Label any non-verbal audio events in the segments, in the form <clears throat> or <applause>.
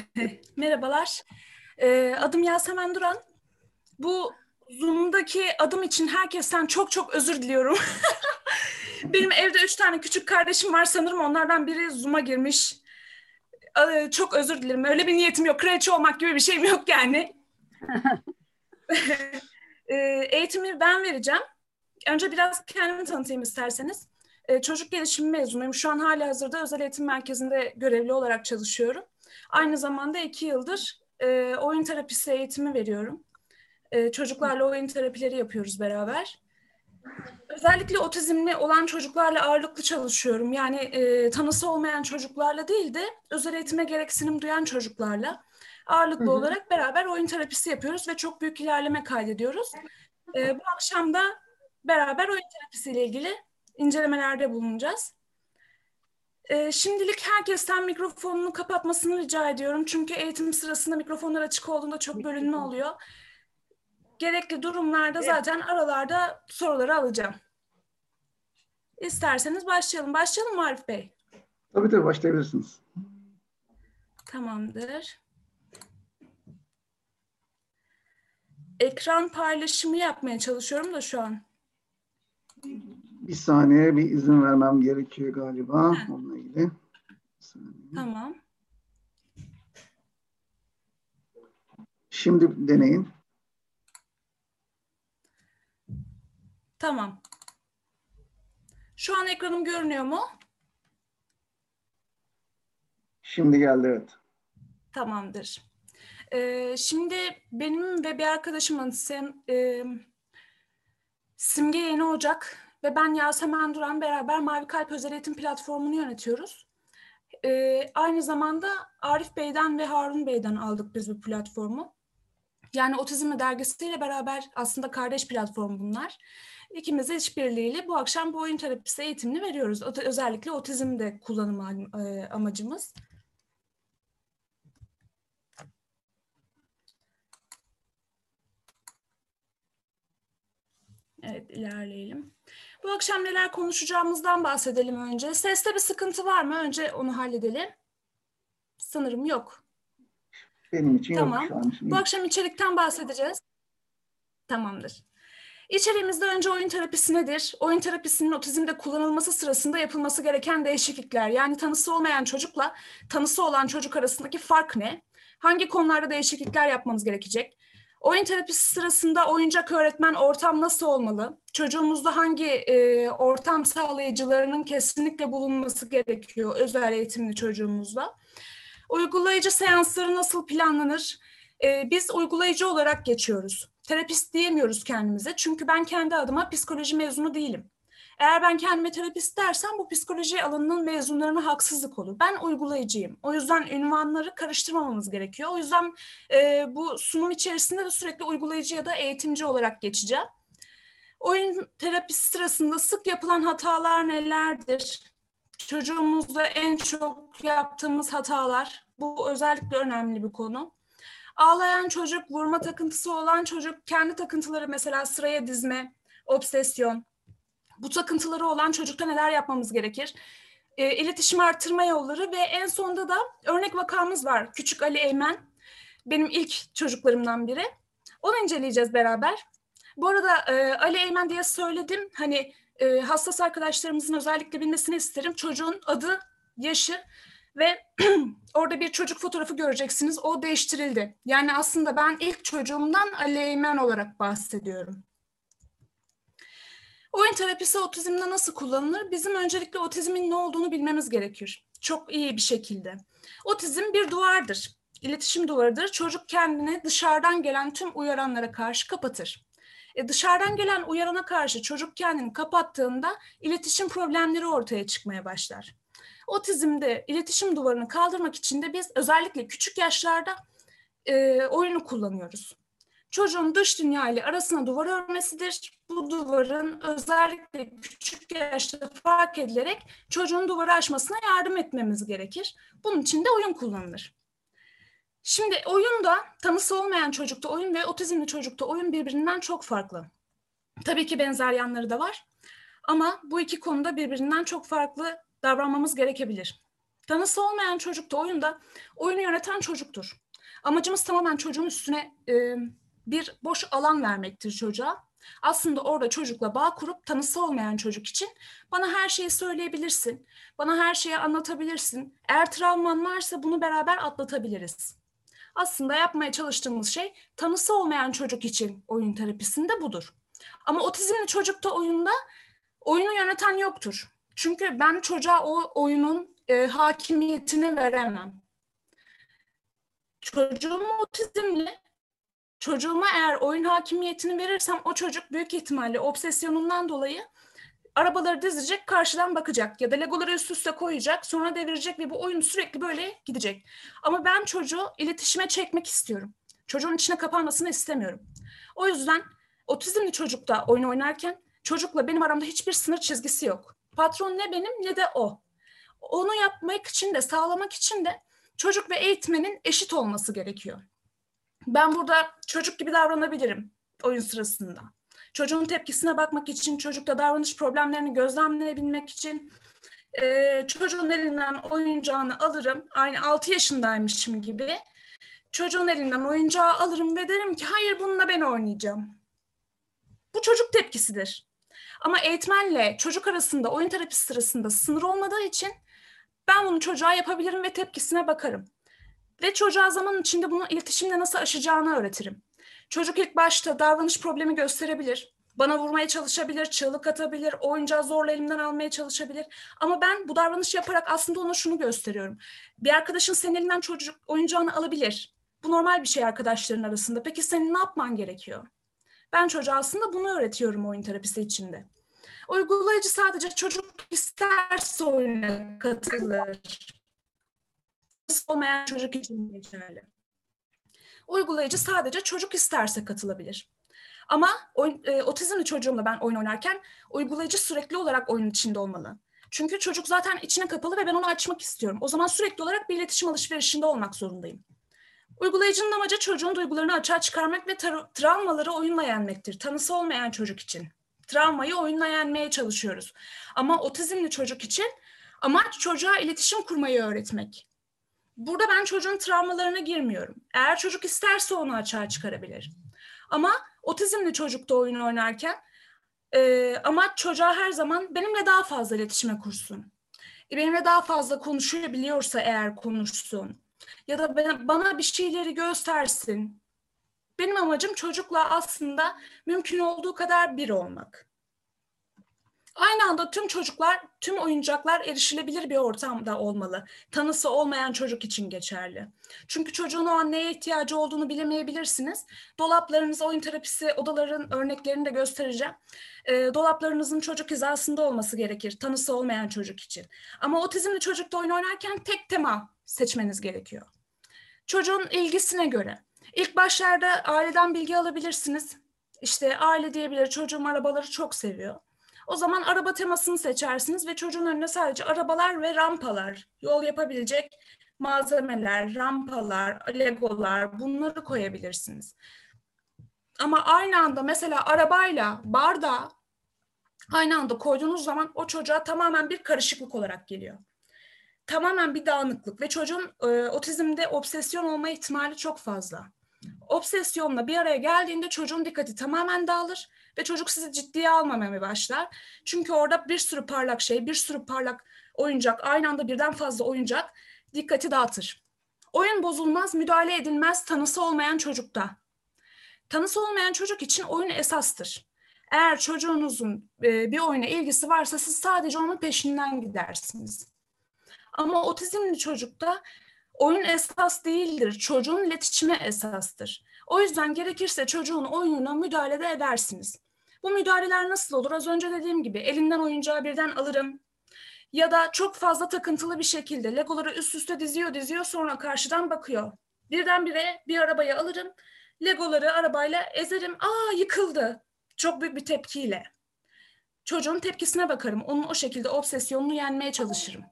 <laughs> Merhabalar. Ee, adım Yasemen Duran. Bu Zoom'daki adım için herkesten çok çok özür diliyorum. <laughs> Benim evde üç tane küçük kardeşim var. Sanırım onlardan biri Zoom'a girmiş. Ee, çok özür dilerim. Öyle bir niyetim yok. Kraliçe olmak gibi bir şeyim yok yani. <laughs> Ee, eğitimi ben vereceğim. Önce biraz kendimi tanıtayım isterseniz. Çocuk gelişimi mezunuyum. Şu an hala hazırda özel eğitim merkezinde görevli olarak çalışıyorum. Aynı zamanda iki yıldır e, oyun terapisi eğitimi veriyorum. E, çocuklarla oyun terapileri yapıyoruz beraber. Özellikle otizmli olan çocuklarla ağırlıklı çalışıyorum. Yani e, tanısı olmayan çocuklarla değil de özel eğitime gereksinim duyan çocuklarla ağırlıklı hı hı. olarak beraber oyun terapisi yapıyoruz ve çok büyük ilerleme kaydediyoruz. E, bu akşam da beraber oyun terapisiyle ilgili incelemelerde bulunacağız. E, şimdilik herkesten mikrofonunu kapatmasını rica ediyorum. Çünkü eğitim sırasında mikrofonlar açık olduğunda çok bölünme oluyor. Gerekli durumlarda zaten aralarda soruları alacağım. İsterseniz başlayalım. Başlayalım mı Arif Bey? Tabii tabii başlayabilirsiniz. Tamamdır. Ekran paylaşımı yapmaya çalışıyorum da şu an. Bir saniye bir izin vermem gerekiyor galiba onunla ilgili. Tamam. Şimdi deneyin. Tamam. Şu an ekranım görünüyor mu? Şimdi geldi evet. Tamamdır. Ee, şimdi benim ve bir arkadaşımın Sem, e, Simge Yeni Ocak ve ben Yasemen Duran beraber Mavi Kalp Özel Eğitim Platformu'nu yönetiyoruz. Ee, aynı zamanda Arif Bey'den ve Harun Bey'den aldık biz bu platformu. Yani Otizm Dergisi'yle beraber aslında kardeş platform bunlar. İkimiz işbirliğiyle bu akşam bu oyun terapisi eğitimini veriyoruz. Özellikle otizmde kullanım e, amacımız. Evet ilerleyelim. Bu akşam neler konuşacağımızdan bahsedelim önce. Seste bir sıkıntı var mı? Önce onu halledelim. Sanırım yok. Benim için tamam. yok şu an. Bu akşam içerikten bahsedeceğiz. Tamamdır. İçeriğimizde önce oyun terapisi nedir? Oyun terapisinin otizmde kullanılması sırasında yapılması gereken değişiklikler. Yani tanısı olmayan çocukla tanısı olan çocuk arasındaki fark ne? Hangi konularda değişiklikler yapmamız gerekecek? Oyun terapisi sırasında oyuncak öğretmen ortam nasıl olmalı? Çocuğumuzda hangi e, ortam sağlayıcılarının kesinlikle bulunması gerekiyor özel eğitimli çocuğumuzda? Uygulayıcı seansları nasıl planlanır? E, biz uygulayıcı olarak geçiyoruz. Terapist diyemiyoruz kendimize çünkü ben kendi adıma psikoloji mezunu değilim. Eğer ben kendime terapist dersem bu psikoloji alanının mezunlarına haksızlık olur. Ben uygulayıcıyım. O yüzden ünvanları karıştırmamamız gerekiyor. O yüzden e, bu sunum içerisinde de sürekli uygulayıcı ya da eğitimci olarak geçeceğim. Oyun terapisi sırasında sık yapılan hatalar nelerdir? Çocuğumuzda en çok yaptığımız hatalar. Bu özellikle önemli bir konu. Ağlayan çocuk, vurma takıntısı olan çocuk, kendi takıntıları mesela sıraya dizme, obsesyon, bu takıntıları olan çocukta neler yapmamız gerekir? E, iletişim artırma yolları ve en sonda da örnek vakamız var. Küçük Ali Eymen. Benim ilk çocuklarımdan biri. Onu inceleyeceğiz beraber. Bu arada e, Ali Eymen diye söyledim. Hani e, hassas arkadaşlarımızın özellikle bilmesini isterim. Çocuğun adı, yaşı ve <clears throat> orada bir çocuk fotoğrafı göreceksiniz. O değiştirildi. Yani aslında ben ilk çocuğumdan Ali Eymen olarak bahsediyorum. Oyun terapisi otizmde nasıl kullanılır? Bizim öncelikle otizmin ne olduğunu bilmemiz gerekir. Çok iyi bir şekilde. Otizm bir duvardır. İletişim duvarıdır. Çocuk kendini dışarıdan gelen tüm uyaranlara karşı kapatır. E dışarıdan gelen uyarana karşı çocuk kendini kapattığında iletişim problemleri ortaya çıkmaya başlar. Otizmde iletişim duvarını kaldırmak için de biz özellikle küçük yaşlarda e, oyunu kullanıyoruz çocuğun dış dünya ile arasına duvar örmesidir. Bu duvarın özellikle küçük yaşta fark edilerek çocuğun duvarı aşmasına yardım etmemiz gerekir. Bunun için de oyun kullanılır. Şimdi oyunda tanısı olmayan çocukta oyun ve otizmli çocukta oyun birbirinden çok farklı. Tabii ki benzer yanları da var. Ama bu iki konuda birbirinden çok farklı davranmamız gerekebilir. Tanısı olmayan çocuk da oyunda oyunu yöneten çocuktur. Amacımız tamamen çocuğun üstüne e, bir boş alan vermektir çocuğa. Aslında orada çocukla bağ kurup tanısı olmayan çocuk için bana her şeyi söyleyebilirsin, bana her şeyi anlatabilirsin. Eğer travman varsa bunu beraber atlatabiliriz. Aslında yapmaya çalıştığımız şey tanısı olmayan çocuk için oyun terapisinde budur. Ama otizmli çocukta oyunda oyunu yöneten yoktur. Çünkü ben çocuğa o oyunun e, hakimiyetini veremem. Çocuğum otizmli. Çocuğuma eğer oyun hakimiyetini verirsem o çocuk büyük ihtimalle obsesyonundan dolayı arabaları dizecek, karşıdan bakacak ya da legoları üst üste koyacak, sonra devirecek ve bu oyun sürekli böyle gidecek. Ama ben çocuğu iletişime çekmek istiyorum. Çocuğun içine kapanmasını istemiyorum. O yüzden otizmli çocukta oyun oynarken çocukla benim aramda hiçbir sınır çizgisi yok. Patron ne benim ne de o. Onu yapmak için de sağlamak için de çocuk ve eğitmenin eşit olması gerekiyor. Ben burada çocuk gibi davranabilirim oyun sırasında. Çocuğun tepkisine bakmak için, çocukta davranış problemlerini gözlemleyebilmek için e, çocuğun elinden oyuncağını alırım. Aynı 6 yaşındaymışım gibi. Çocuğun elinden oyuncağı alırım ve derim ki hayır bununla ben oynayacağım. Bu çocuk tepkisidir. Ama eğitmenle çocuk arasında oyun terapisi sırasında sınır olmadığı için ben bunu çocuğa yapabilirim ve tepkisine bakarım. Ve çocuğa zaman içinde bunu iletişimle nasıl aşacağını öğretirim. Çocuk ilk başta davranış problemi gösterebilir. Bana vurmaya çalışabilir, çığlık atabilir, oyuncağı zorla elimden almaya çalışabilir. Ama ben bu davranış yaparak aslında ona şunu gösteriyorum. Bir arkadaşın senin elinden çocuk oyuncağını alabilir. Bu normal bir şey arkadaşların arasında. Peki senin ne yapman gerekiyor? Ben çocuğa aslında bunu öğretiyorum oyun terapisi içinde. Uygulayıcı sadece çocuk isterse oyuna katılır. Olmayan çocuk için geçerli. Uygulayıcı sadece çocuk isterse katılabilir. Ama e, otizmli çocuğumla ben oyun oynarken uygulayıcı sürekli olarak oyunun içinde olmalı. Çünkü çocuk zaten içine kapalı ve ben onu açmak istiyorum. O zaman sürekli olarak bir iletişim alışverişinde olmak zorundayım. Uygulayıcının amacı çocuğun duygularını açığa çıkarmak ve tra- travmaları oyunla yenmektir. Tanısı olmayan çocuk için. Travmayı oyunla yenmeye çalışıyoruz. Ama otizmli çocuk için amaç çocuğa iletişim kurmayı öğretmek. Burada ben çocuğun travmalarına girmiyorum. Eğer çocuk isterse onu açığa çıkarabilir. Ama otizmli çocukta oyun oynarken e, amaç çocuğa her zaman benimle daha fazla iletişime kursun. E, benimle daha fazla konuşabiliyorsa eğer konuşsun. Ya da ben, bana bir şeyleri göstersin. Benim amacım çocukla aslında mümkün olduğu kadar bir olmak. Aynı anda tüm çocuklar, tüm oyuncaklar erişilebilir bir ortamda olmalı. Tanısı olmayan çocuk için geçerli. Çünkü çocuğun o an neye ihtiyacı olduğunu bilemeyebilirsiniz. Dolaplarınız, oyun terapisi odaların örneklerini de göstereceğim. E, dolaplarınızın çocuk hizasında olması gerekir. Tanısı olmayan çocuk için. Ama otizmli çocukta oyun oynarken tek tema seçmeniz gerekiyor. Çocuğun ilgisine göre. İlk başlarda aileden bilgi alabilirsiniz. İşte aile diyebilir çocuğum arabaları çok seviyor. O zaman araba temasını seçersiniz ve çocuğun önüne sadece arabalar ve rampalar, yol yapabilecek malzemeler, rampalar, legolar bunları koyabilirsiniz. Ama aynı anda mesela arabayla bardağı aynı anda koyduğunuz zaman o çocuğa tamamen bir karışıklık olarak geliyor. Tamamen bir dağınıklık ve çocuğun e, otizmde obsesyon olma ihtimali çok fazla. Obsesyonla bir araya geldiğinde çocuğun dikkati tamamen dağılır ve çocuk sizi ciddiye almamaya başlar. Çünkü orada bir sürü parlak şey, bir sürü parlak oyuncak, aynı anda birden fazla oyuncak dikkati dağıtır. Oyun bozulmaz, müdahale edilmez tanısı olmayan çocukta. Tanısı olmayan çocuk için oyun esastır. Eğer çocuğunuzun bir oyuna ilgisi varsa siz sadece onun peşinden gidersiniz. Ama otizmli çocukta oyun esas değildir. Çocuğun iletişime esastır. O yüzden gerekirse çocuğun oyununa müdahale de edersiniz. Bu müdahaleler nasıl olur? Az önce dediğim gibi elinden oyuncağı birden alırım. Ya da çok fazla takıntılı bir şekilde legoları üst üste diziyor diziyor sonra karşıdan bakıyor. Birdenbire bir arabayı alırım. Legoları arabayla ezerim. Aa yıkıldı. Çok büyük bir tepkiyle. Çocuğun tepkisine bakarım. Onun o şekilde obsesyonunu yenmeye çalışırım.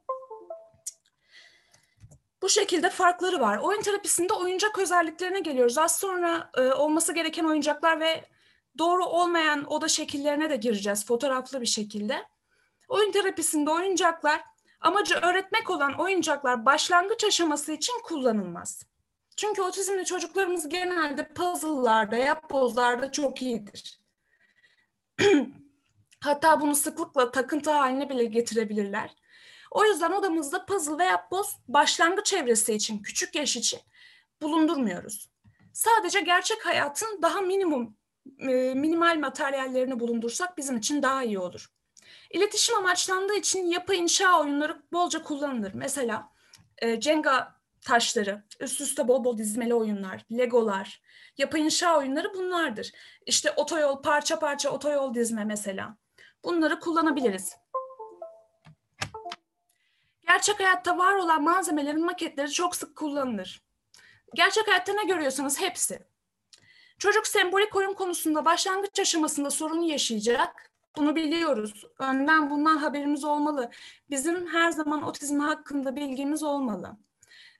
Bu şekilde farkları var. Oyun terapisinde oyuncak özelliklerine geliyoruz. Az sonra e, olması gereken oyuncaklar ve doğru olmayan oda şekillerine de gireceğiz fotoğraflı bir şekilde. Oyun terapisinde oyuncaklar Amacı öğretmek olan oyuncaklar başlangıç aşaması için kullanılmaz. Çünkü otizmli çocuklarımız genelde puzzle'larda, yapbozlarda çok iyidir. <clears throat> Hatta bunu sıklıkla takıntı haline bile getirebilirler. O yüzden odamızda puzzle ve yapboz başlangıç evresi için, küçük yaş için bulundurmuyoruz. Sadece gerçek hayatın daha minimum, e, minimal materyallerini bulundursak bizim için daha iyi olur. İletişim amaçlandığı için yapı inşa oyunları bolca kullanılır. Mesela e, Jenga taşları, üst üste bol bol dizmeli oyunlar, legolar, yapı inşa oyunları bunlardır. İşte otoyol, parça parça otoyol dizme mesela. Bunları kullanabiliriz. Gerçek hayatta var olan malzemelerin maketleri çok sık kullanılır. Gerçek hayatta ne görüyorsanız hepsi. Çocuk sembolik oyun konusunda başlangıç aşamasında sorun yaşayacak. Bunu biliyoruz. Önden bundan haberimiz olmalı. Bizim her zaman otizm hakkında bilgimiz olmalı.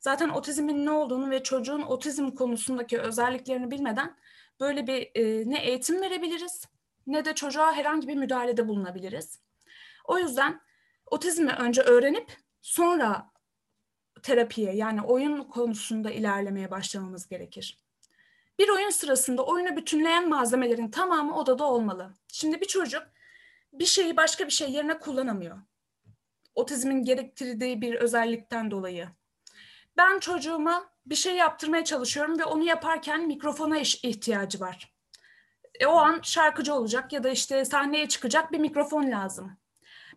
Zaten otizmin ne olduğunu ve çocuğun otizm konusundaki özelliklerini bilmeden böyle bir e, ne eğitim verebiliriz ne de çocuğa herhangi bir müdahalede bulunabiliriz. O yüzden otizmi önce öğrenip sonra terapiye yani oyun konusunda ilerlemeye başlamamız gerekir. Bir oyun sırasında oyunu bütünleyen malzemelerin tamamı odada olmalı. Şimdi bir çocuk bir şeyi başka bir şey yerine kullanamıyor. Otizmin gerektirdiği bir özellikten dolayı. Ben çocuğuma bir şey yaptırmaya çalışıyorum ve onu yaparken mikrofona ihtiyacı var. E, o an şarkıcı olacak ya da işte sahneye çıkacak bir mikrofon lazım.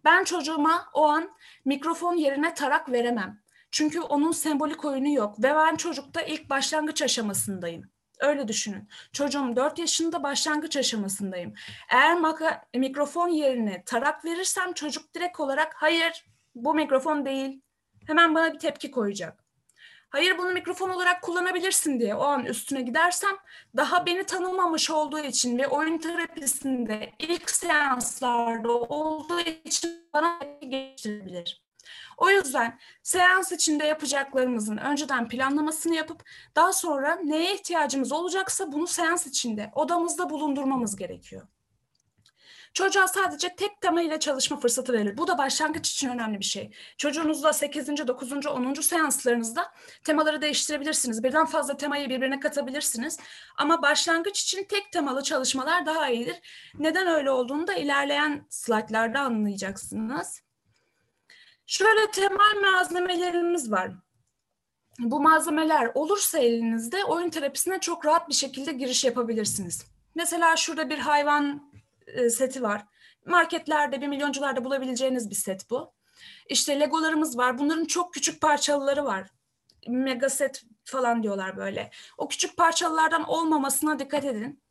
Ben çocuğuma o an mikrofon yerine tarak veremem. Çünkü onun sembolik oyunu yok ve ben çocukta ilk başlangıç aşamasındayım. Öyle düşünün. Çocuğum 4 yaşında başlangıç aşamasındayım. Eğer maka, mikrofon yerine tarak verirsem çocuk direkt olarak hayır bu mikrofon değil. Hemen bana bir tepki koyacak. Hayır bunu mikrofon olarak kullanabilirsin diye o an üstüne gidersem daha beni tanımamış olduğu için ve oyun terapisinde ilk seanslarda olduğu için bana geçirebilir. O yüzden seans içinde yapacaklarımızın önceden planlamasını yapıp daha sonra neye ihtiyacımız olacaksa bunu seans içinde odamızda bulundurmamız gerekiyor. Çocuğa sadece tek tema ile çalışma fırsatı verilir. Bu da başlangıç için önemli bir şey. Çocuğunuzla 8. 9. 10. seanslarınızda temaları değiştirebilirsiniz. Birden fazla temayı birbirine katabilirsiniz. Ama başlangıç için tek temalı çalışmalar daha iyidir. Neden öyle olduğunu da ilerleyen slaytlarda anlayacaksınız. Şöyle temel malzemelerimiz var. Bu malzemeler olursa elinizde oyun terapisine çok rahat bir şekilde giriş yapabilirsiniz. Mesela şurada bir hayvan e, seti var. Marketlerde, bir milyoncularda bulabileceğiniz bir set bu. İşte legolarımız var. Bunların çok küçük parçalıları var. Mega set falan diyorlar böyle. O küçük parçalılardan olmamasına dikkat edin.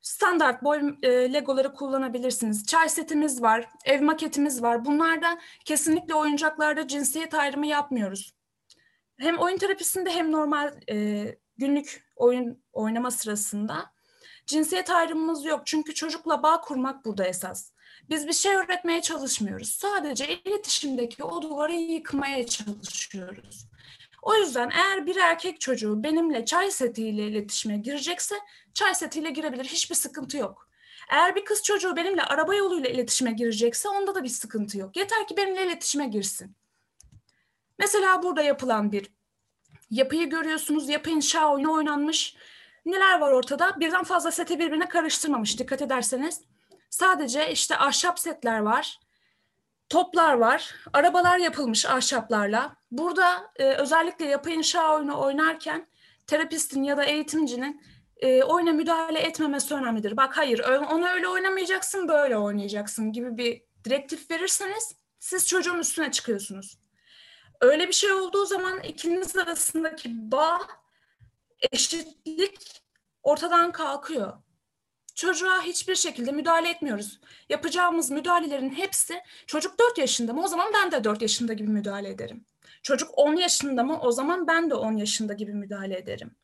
Standart boy e, legoları kullanabilirsiniz. Çay setimiz var, ev maketimiz var. Bunlardan kesinlikle oyuncaklarda cinsiyet ayrımı yapmıyoruz. Hem oyun terapisinde hem normal e, günlük oyun oynama sırasında Cinsiyet ayrımımız yok çünkü çocukla bağ kurmak burada esas. Biz bir şey öğretmeye çalışmıyoruz. Sadece iletişimdeki o duvarı yıkmaya çalışıyoruz. O yüzden eğer bir erkek çocuğu benimle çay setiyle iletişime girecekse çay setiyle girebilir. Hiçbir sıkıntı yok. Eğer bir kız çocuğu benimle araba yoluyla iletişime girecekse onda da bir sıkıntı yok. Yeter ki benimle iletişime girsin. Mesela burada yapılan bir yapıyı görüyorsunuz. Yapı inşa oyunu oynanmış. Neler var ortada? Birden fazla seti birbirine karıştırmamış dikkat ederseniz. Sadece işte ahşap setler var. Toplar var. Arabalar yapılmış ahşaplarla. Burada e, özellikle yapı inşa oyunu oynarken terapistin ya da eğitimcinin e, oyuna müdahale etmemesi önemlidir. Bak hayır onu öyle oynamayacaksın böyle oynayacaksın gibi bir direktif verirseniz siz çocuğun üstüne çıkıyorsunuz. Öyle bir şey olduğu zaman ikiniz arasındaki bağ eşitlik ortadan kalkıyor. Çocuğa hiçbir şekilde müdahale etmiyoruz. Yapacağımız müdahalelerin hepsi çocuk 4 yaşında mı o zaman ben de 4 yaşında gibi müdahale ederim. Çocuk 10 yaşında mı o zaman ben de 10 yaşında gibi müdahale ederim.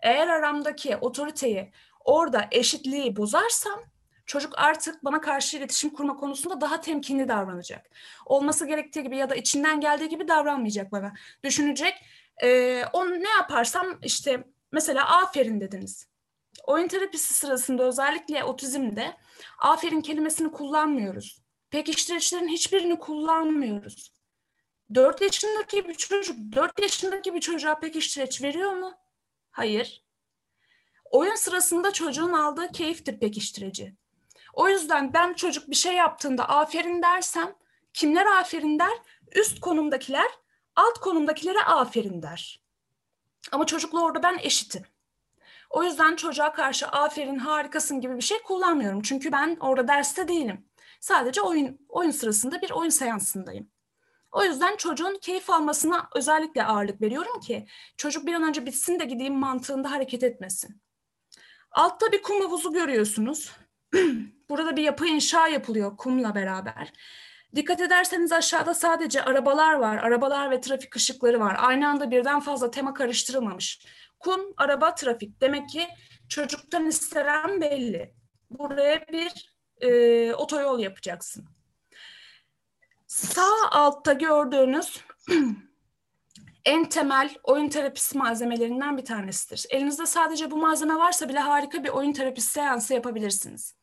Eğer aramdaki otoriteyi orada eşitliği bozarsam çocuk artık bana karşı iletişim kurma konusunda daha temkinli davranacak. Olması gerektiği gibi ya da içinden geldiği gibi davranmayacak bana. Düşünecek, e, onu ne yaparsam işte Mesela aferin dediniz. Oyun terapisi sırasında özellikle otizmde aferin kelimesini kullanmıyoruz. Pekiştiricilerin hiçbirini kullanmıyoruz. 4 yaşındaki bir çocuk 4 yaşındaki bir çocuğa pekiştireç veriyor mu? Hayır. Oyun sırasında çocuğun aldığı keyiftir pekiştireci. O yüzden ben çocuk bir şey yaptığında aferin dersem kimler aferin der? Üst konumdakiler alt konumdakilere aferin der. Ama çocukla orada ben eşitim. O yüzden çocuğa karşı aferin harikasın gibi bir şey kullanmıyorum. Çünkü ben orada derste değilim. Sadece oyun oyun sırasında bir oyun seansındayım. O yüzden çocuğun keyif almasına özellikle ağırlık veriyorum ki çocuk bir an önce bitsin de gideyim mantığında hareket etmesin. Altta bir kum havuzu görüyorsunuz. <clears throat> Burada bir yapı inşa yapılıyor kumla beraber. Dikkat ederseniz aşağıda sadece arabalar var. Arabalar ve trafik ışıkları var. Aynı anda birden fazla tema karıştırılmamış. Kum, araba, trafik. Demek ki çocuktan istenen belli. Buraya bir e, otoyol yapacaksın. Sağ altta gördüğünüz <clears throat> en temel oyun terapisi malzemelerinden bir tanesidir. Elinizde sadece bu malzeme varsa bile harika bir oyun terapisi seansı yapabilirsiniz.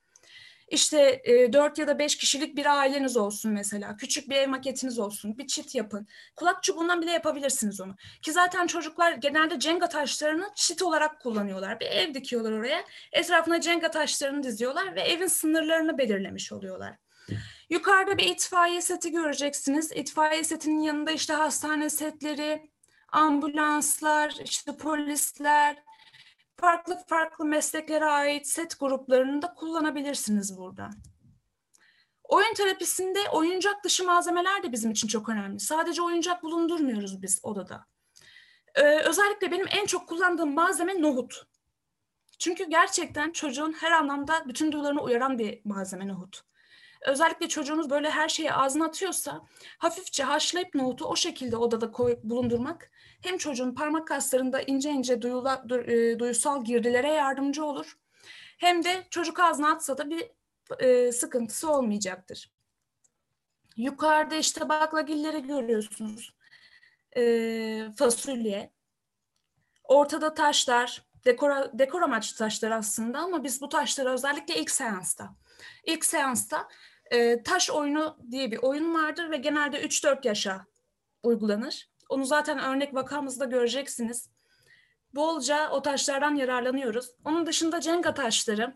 İşte e, 4 ya da 5 kişilik bir aileniz olsun mesela. Küçük bir ev maketiniz olsun. Bir çit yapın. Kulak çubuğundan bile yapabilirsiniz onu. Ki zaten çocuklar genelde cenga taşlarını çit olarak kullanıyorlar. Bir ev dikiyorlar oraya. Etrafına cenga taşlarını diziyorlar ve evin sınırlarını belirlemiş oluyorlar. Yukarıda bir itfaiye seti göreceksiniz. İtfaiye setinin yanında işte hastane setleri, ambulanslar, işte polisler, farklı farklı mesleklere ait set gruplarını da kullanabilirsiniz burada. Oyun terapisinde oyuncak dışı malzemeler de bizim için çok önemli. Sadece oyuncak bulundurmuyoruz biz odada. Ee, özellikle benim en çok kullandığım malzeme nohut. Çünkü gerçekten çocuğun her anlamda bütün duyularını uyaran bir malzeme nohut özellikle çocuğunuz böyle her şeyi ağzına atıyorsa hafifçe haşlayıp nohutu o şekilde odada koyup bulundurmak hem çocuğun parmak kaslarında ince ince duyula, du, e, duyusal girdilere yardımcı olur. Hem de çocuk ağzına atsa da bir e, sıkıntısı olmayacaktır. Yukarıda işte baklagilleri görüyorsunuz. E, fasulye. Ortada taşlar, dekora, dekor amaçlı taşlar aslında ama biz bu taşları özellikle ilk seansta. İlk seansta e, taş oyunu diye bir oyun vardır ve genelde 3-4 yaşa uygulanır. Onu zaten örnek vakamızda göreceksiniz. Bolca o taşlardan yararlanıyoruz. Onun dışında Cenga taşları.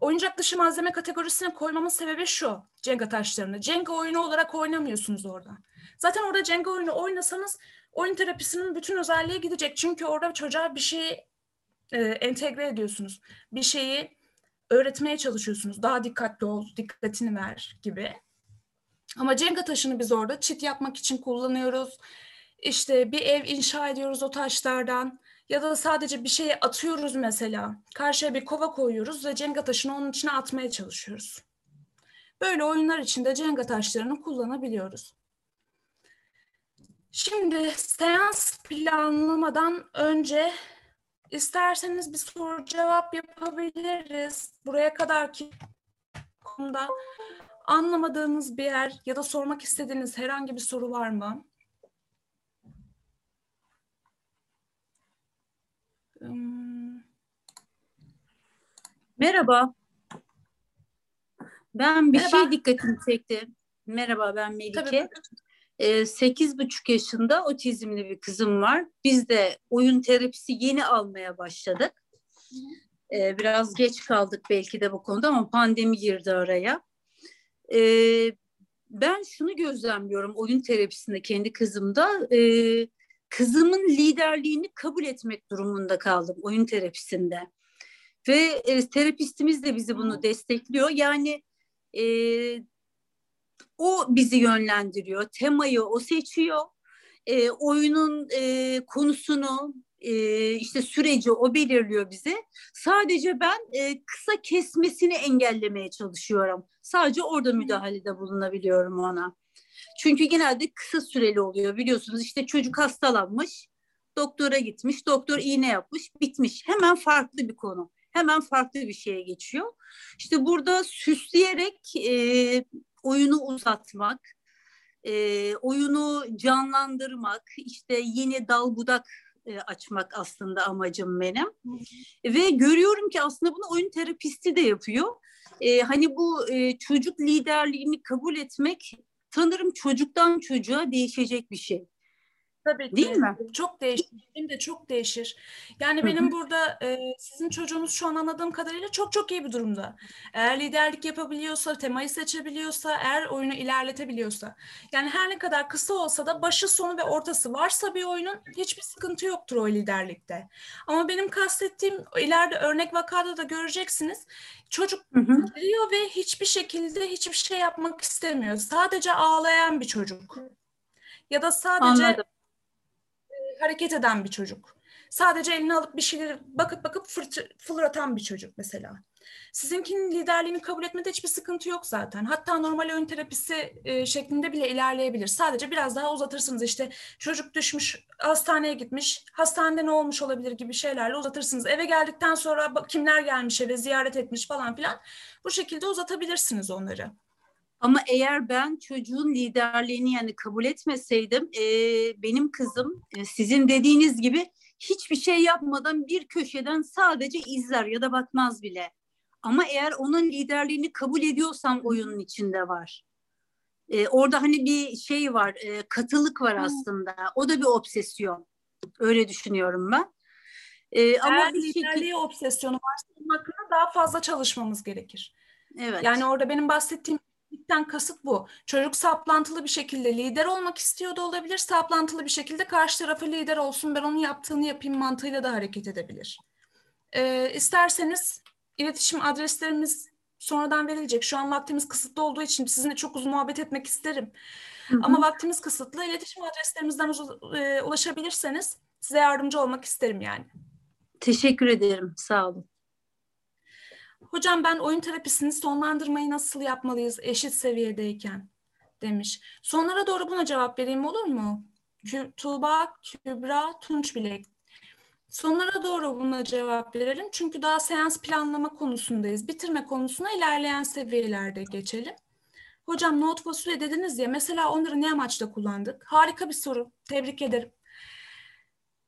Oyuncak dışı malzeme kategorisine koymamın sebebi şu Cenga taşlarını. Cenga oyunu olarak oynamıyorsunuz orada. Zaten orada Cenga oyunu oynasanız oyun terapisinin bütün özelliği gidecek. Çünkü orada çocuğa bir şeyi e, entegre ediyorsunuz. Bir şeyi öğretmeye çalışıyorsunuz. Daha dikkatli ol, dikkatini ver gibi. Ama Cenga taşını biz orada çit yapmak için kullanıyoruz. İşte bir ev inşa ediyoruz o taşlardan ya da sadece bir şeyi atıyoruz mesela. Karşıya bir kova koyuyoruz ve Cenga taşını onun içine atmaya çalışıyoruz. Böyle oyunlar içinde Cenga taşlarını kullanabiliyoruz. Şimdi seans planlamadan önce İsterseniz bir soru cevap yapabiliriz. Buraya kadar ki konuda anlamadığınız bir yer ya da sormak istediğiniz herhangi bir soru var mı? Hmm. Merhaba. Ben bir şey Merhaba. şey dikkatimi çekti. Merhaba ben Melike. Tabii. E, sekiz buçuk yaşında otizmli bir kızım var. Biz de oyun terapisi yeni almaya başladık. E, biraz geç kaldık belki de bu konuda ama pandemi girdi araya. E, ben şunu gözlemliyorum oyun terapisinde kendi kızımda. Kızımın liderliğini kabul etmek durumunda kaldım oyun terapisinde. Ve e, terapistimiz de bizi bunu destekliyor. Yani e, o bizi yönlendiriyor. Temayı o seçiyor. E, oyunun e, konusunu e, işte süreci o belirliyor bize. Sadece ben e, kısa kesmesini engellemeye çalışıyorum. Sadece orada müdahalede bulunabiliyorum ona. Çünkü genelde kısa süreli oluyor biliyorsunuz. İşte çocuk hastalanmış, doktora gitmiş, doktor iğne yapmış, bitmiş. Hemen farklı bir konu. Hemen farklı bir şeye geçiyor. İşte burada süsleyerek e, oyunu uzatmak, e, oyunu canlandırmak, işte yeni dal budak e, açmak aslında amacım benim. Ve görüyorum ki aslında bunu oyun terapisti de yapıyor. E, hani bu e, çocuk liderliğini kabul etmek sanırım çocuktan çocuğa değişecek bir şey. Tabii ki. Değil mi? Çok değişir. Benim de çok değişir. Yani Hı hı. benim burada e, sizin çocuğunuz şu an anladığım kadarıyla çok çok iyi bir durumda. Eğer liderlik yapabiliyorsa, temayı seçebiliyorsa, eğer oyunu ilerletebiliyorsa. Yani her ne kadar kısa olsa da başı, sonu ve ortası varsa bir oyunun hiçbir sıkıntı yoktur o liderlikte. Ama benim kastettiğim ileride örnek vakada da göreceksiniz. Çocuk. Biliyor ve hiçbir şekilde hiçbir şey yapmak istemiyor. Sadece ağlayan bir çocuk. Ya da sadece Anladım. Hareket eden bir çocuk. Sadece elini alıp bir şeyleri bakıp bakıp fırça, fırlatan bir çocuk mesela. Sizinkinin liderliğini kabul etmede hiçbir sıkıntı yok zaten. Hatta normal oyun terapisi e, şeklinde bile ilerleyebilir. Sadece biraz daha uzatırsınız. İşte çocuk düşmüş, hastaneye gitmiş, hastanede ne olmuş olabilir gibi şeylerle uzatırsınız. Eve geldikten sonra kimler gelmiş eve ziyaret etmiş falan filan. Bu şekilde uzatabilirsiniz onları. Ama eğer ben çocuğun liderliğini yani kabul etmeseydim e, benim kızım e, sizin dediğiniz gibi hiçbir şey yapmadan bir köşeden sadece izler ya da bakmaz bile. Ama eğer onun liderliğini kabul ediyorsam oyunun içinde var. E, orada hani bir şey var, e, katılık var aslında. O da bir obsesyon. Öyle düşünüyorum ben. E, ama Eğer bir şekilde liderliğe obsesyonu varsa hakkında daha fazla çalışmamız gerekir. evet. Yani orada benim bahsettiğim liderlikten kasıt bu. Çocuk saplantılı bir şekilde lider olmak istiyor da olabilir. Saplantılı bir şekilde karşı tarafı lider olsun ben onun yaptığını yapayım mantığıyla da hareket edebilir. Ee, isterseniz iletişim adreslerimiz sonradan verilecek. Şu an vaktimiz kısıtlı olduğu için sizinle çok uzun muhabbet etmek isterim. Hı hı. Ama vaktimiz kısıtlı. İletişim adreslerimizden e, ulaşabilirseniz size yardımcı olmak isterim yani. Teşekkür ederim. Sağ olun. Hocam ben oyun terapisini sonlandırmayı nasıl yapmalıyız eşit seviyedeyken demiş. Sonlara doğru buna cevap vereyim olur mu? Kü- Tuğba, Kübra, Tunç Bilek. Sonlara doğru buna cevap verelim. Çünkü daha seans planlama konusundayız. Bitirme konusuna ilerleyen seviyelerde geçelim. Hocam not fasulye dediniz ya mesela onları ne amaçla kullandık? Harika bir soru. Tebrik ederim.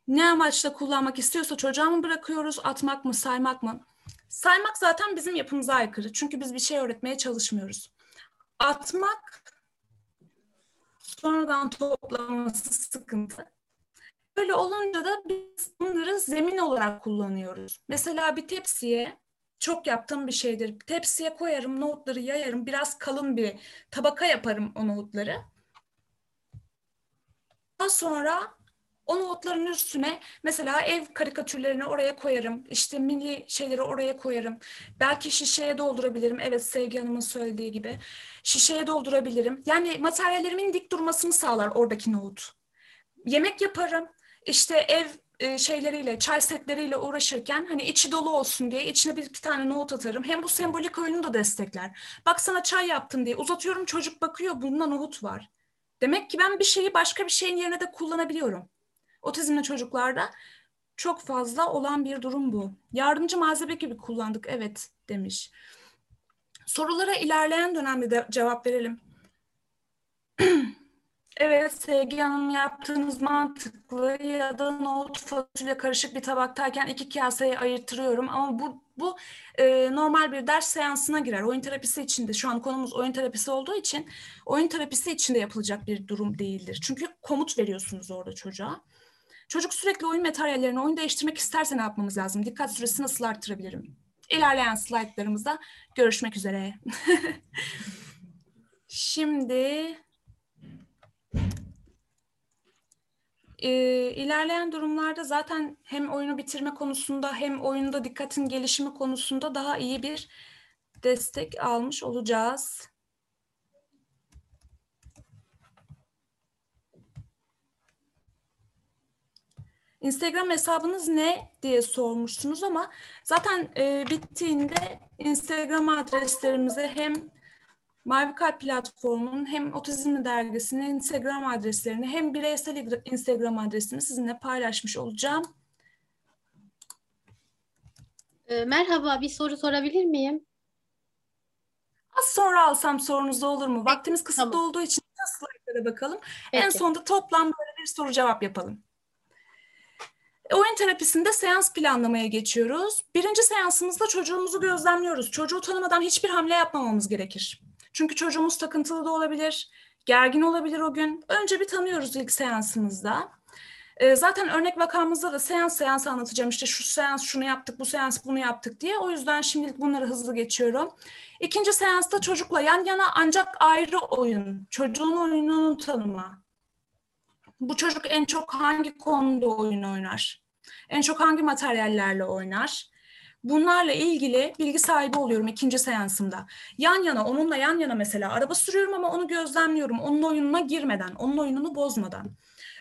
Ne amaçla kullanmak istiyorsa çocuğa mı bırakıyoruz, atmak mı, saymak mı? Saymak zaten bizim yapımıza aykırı. Çünkü biz bir şey öğretmeye çalışmıyoruz. Atmak sonradan toplaması sıkıntı. Böyle olunca da biz bunları zemin olarak kullanıyoruz. Mesela bir tepsiye çok yaptığım bir şeydir. Tepsiye koyarım, nohutları yayarım. Biraz kalın bir tabaka yaparım o nohutları. Daha sonra o nohutların üstüne mesela ev karikatürlerini oraya koyarım. İşte milli şeyleri oraya koyarım. Belki şişeye doldurabilirim. Evet Sevgi Hanım'ın söylediği gibi. Şişeye doldurabilirim. Yani materyallerimin dik durmasını sağlar oradaki nohut. Yemek yaparım. İşte ev e, şeyleriyle, çay setleriyle uğraşırken hani içi dolu olsun diye içine bir, bir tane nohut atarım. Hem bu sembolik oyunu da destekler. Bak sana çay yaptım diye uzatıyorum çocuk bakıyor bunda nohut var. Demek ki ben bir şeyi başka bir şeyin yerine de kullanabiliyorum. Otizmli çocuklarda çok fazla olan bir durum bu. Yardımcı malzeme gibi kullandık evet demiş. Sorulara ilerleyen dönemde de cevap verelim. <clears throat> Evet Sevgi Hanım yaptığınız mantıklı ya da nohut fasulye karışık bir tabaktayken iki kaseye ayırtırıyorum ama bu bu e, normal bir ders seansına girer. Oyun terapisi içinde şu an konumuz oyun terapisi olduğu için oyun terapisi içinde yapılacak bir durum değildir. Çünkü komut veriyorsunuz orada çocuğa. Çocuk sürekli oyun materyallerini oyun değiştirmek isterse ne yapmamız lazım? Dikkat süresi nasıl arttırabilirim? İlerleyen slaytlarımızda görüşmek üzere. <laughs> Şimdi e, ilerleyen durumlarda zaten hem oyunu bitirme konusunda hem oyunda dikkatin gelişimi konusunda daha iyi bir destek almış olacağız. Instagram hesabınız ne diye sormuşsunuz ama zaten e, bittiğinde Instagram adreslerimize hem Mavi Kalp platformunun hem Otizmli dergisinin Instagram adreslerini hem bireysel Instagram adresini sizinle paylaşmış olacağım. Ee, Merhaba, bir soru sorabilir miyim? Az sonra alsam sorunuz olur mu? Vaktimiz kısıtlı tamam. olduğu için slaytlara bakalım. En Peki. sonunda toplam böyle bir soru cevap yapalım. Oyun terapisinde seans planlamaya geçiyoruz. Birinci seansımızda çocuğumuzu gözlemliyoruz. Çocuğu tanımadan hiçbir hamle yapmamamız gerekir. Çünkü çocuğumuz takıntılı da olabilir, gergin olabilir o gün. Önce bir tanıyoruz ilk seansımızda. Ee, zaten örnek vakamızda da seans seans anlatacağım. İşte şu seans şunu yaptık, bu seans bunu yaptık diye. O yüzden şimdilik bunları hızlı geçiyorum. İkinci seansta çocukla yan yana ancak ayrı oyun. Çocuğun oyununu tanıma. Bu çocuk en çok hangi konuda oyun oynar? En çok hangi materyallerle oynar? Bunlarla ilgili bilgi sahibi oluyorum ikinci seansımda. Yan yana, onunla yan yana mesela araba sürüyorum ama onu gözlemliyorum. Onun oyununa girmeden, onun oyununu bozmadan.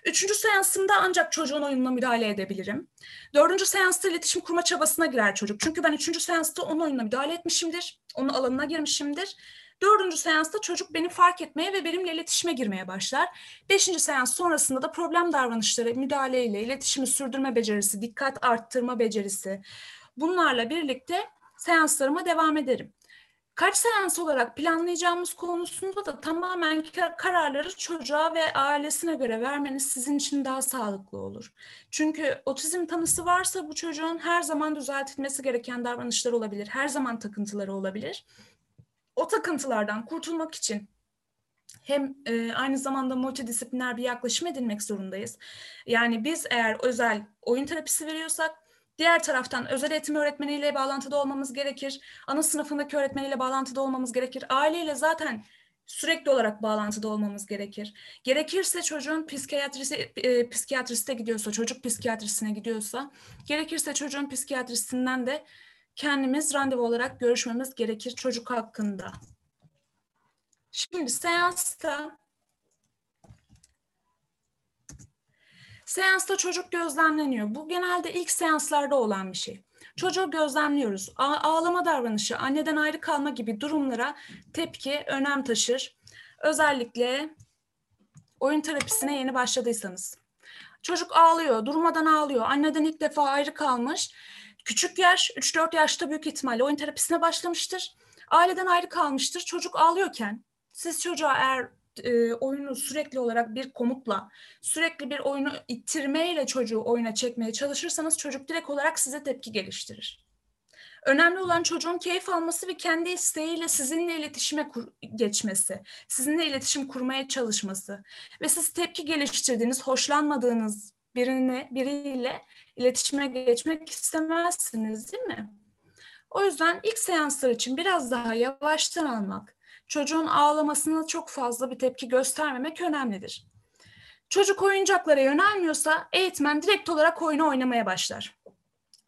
Üçüncü seansımda ancak çocuğun oyununa müdahale edebilirim. Dördüncü seansta iletişim kurma çabasına girer çocuk. Çünkü ben üçüncü seansta onun oyununa müdahale etmişimdir. Onun alanına girmişimdir. Dördüncü seansta çocuk beni fark etmeye ve benimle iletişime girmeye başlar. Beşinci seans sonrasında da problem davranışları, müdahaleyle, iletişimi sürdürme becerisi, dikkat arttırma becerisi, bunlarla birlikte seanslarıma devam ederim. Kaç seans olarak planlayacağımız konusunda da tamamen ka- kararları çocuğa ve ailesine göre vermeniz sizin için daha sağlıklı olur. Çünkü otizm tanısı varsa bu çocuğun her zaman düzeltilmesi gereken davranışları olabilir. Her zaman takıntıları olabilir. O takıntılardan kurtulmak için hem e, aynı zamanda multidisipliner bir yaklaşım edinmek zorundayız. Yani biz eğer özel oyun terapisi veriyorsak Diğer taraftan özel eğitim öğretmeniyle bağlantıda olmamız gerekir. Ana sınıfındaki öğretmeniyle bağlantıda olmamız gerekir. Aileyle zaten sürekli olarak bağlantıda olmamız gerekir. Gerekirse çocuğun psikiyatrisi, e, psikiyatriste gidiyorsa, çocuk psikiyatrisine gidiyorsa, gerekirse çocuğun psikiyatrisinden de kendimiz randevu olarak görüşmemiz gerekir çocuk hakkında. Şimdi seansta Seansta çocuk gözlemleniyor. Bu genelde ilk seanslarda olan bir şey. Çocuğu gözlemliyoruz. A- ağlama davranışı, anneden ayrı kalma gibi durumlara tepki önem taşır. Özellikle oyun terapisine yeni başladıysanız. Çocuk ağlıyor, durmadan ağlıyor. Anneden ilk defa ayrı kalmış. Küçük yaş, 3-4 yaşta büyük ihtimalle oyun terapisine başlamıştır. Aileden ayrı kalmıştır. Çocuk ağlıyorken siz çocuğa eğer e, oyunu sürekli olarak bir komutla, sürekli bir oyunu ittirmeyle çocuğu oyuna çekmeye çalışırsanız çocuk direkt olarak size tepki geliştirir. Önemli olan çocuğun keyif alması ve kendi isteğiyle sizinle iletişime kur- geçmesi, sizinle iletişim kurmaya çalışması ve siz tepki geliştirdiğiniz, hoşlanmadığınız birini biriyle iletişime geçmek istemezsiniz, değil mi? O yüzden ilk seanslar için biraz daha yavaştan almak, çocuğun ağlamasına çok fazla bir tepki göstermemek önemlidir. Çocuk oyuncaklara yönelmiyorsa eğitmen direkt olarak oyunu oynamaya başlar.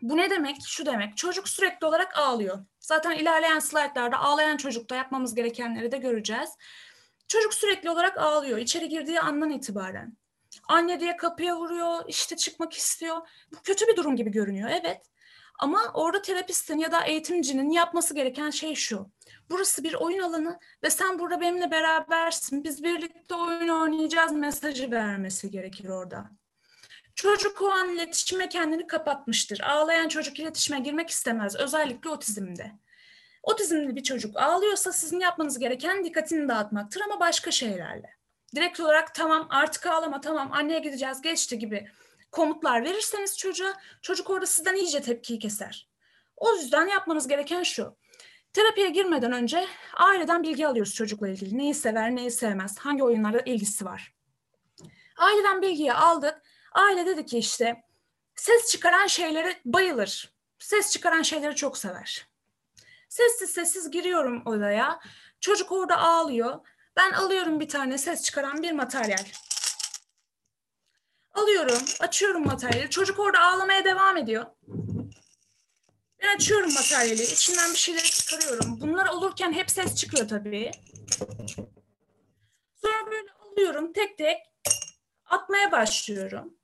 Bu ne demek? Şu demek. Çocuk sürekli olarak ağlıyor. Zaten ilerleyen slaytlarda ağlayan çocukta yapmamız gerekenleri de göreceğiz. Çocuk sürekli olarak ağlıyor içeri girdiği andan itibaren. Anne diye kapıya vuruyor, işte çıkmak istiyor. Bu kötü bir durum gibi görünüyor, evet. Ama orada terapistin ya da eğitimcinin yapması gereken şey şu. Burası bir oyun alanı ve sen burada benimle berabersin. Biz birlikte oyun oynayacağız mesajı vermesi gerekir orada. Çocuk o an iletişime kendini kapatmıştır. Ağlayan çocuk iletişime girmek istemez. Özellikle otizmde. Otizmli bir çocuk ağlıyorsa sizin yapmanız gereken dikkatini dağıtmaktır ama başka şeylerle. Direkt olarak tamam artık ağlama tamam anneye gideceğiz geçti gibi komutlar verirseniz çocuğa çocuk orada sizden iyice tepkiyi keser. O yüzden yapmanız gereken şu. Terapiye girmeden önce aileden bilgi alıyoruz çocukla ilgili. Neyi sever, neyi sevmez, hangi oyunlara ilgisi var. Aileden bilgiyi aldık. Aile dedi ki işte ses çıkaran şeylere bayılır. Ses çıkaran şeyleri çok sever. Sessiz sessiz giriyorum odaya. Çocuk orada ağlıyor. Ben alıyorum bir tane ses çıkaran bir materyal. Alıyorum, açıyorum materyali. Çocuk orada ağlamaya devam ediyor. Ben açıyorum materyali, içinden bir şeyleri çıkarıyorum. Bunlar olurken hep ses çıkıyor tabii. Sonra böyle alıyorum tek tek atmaya başlıyorum.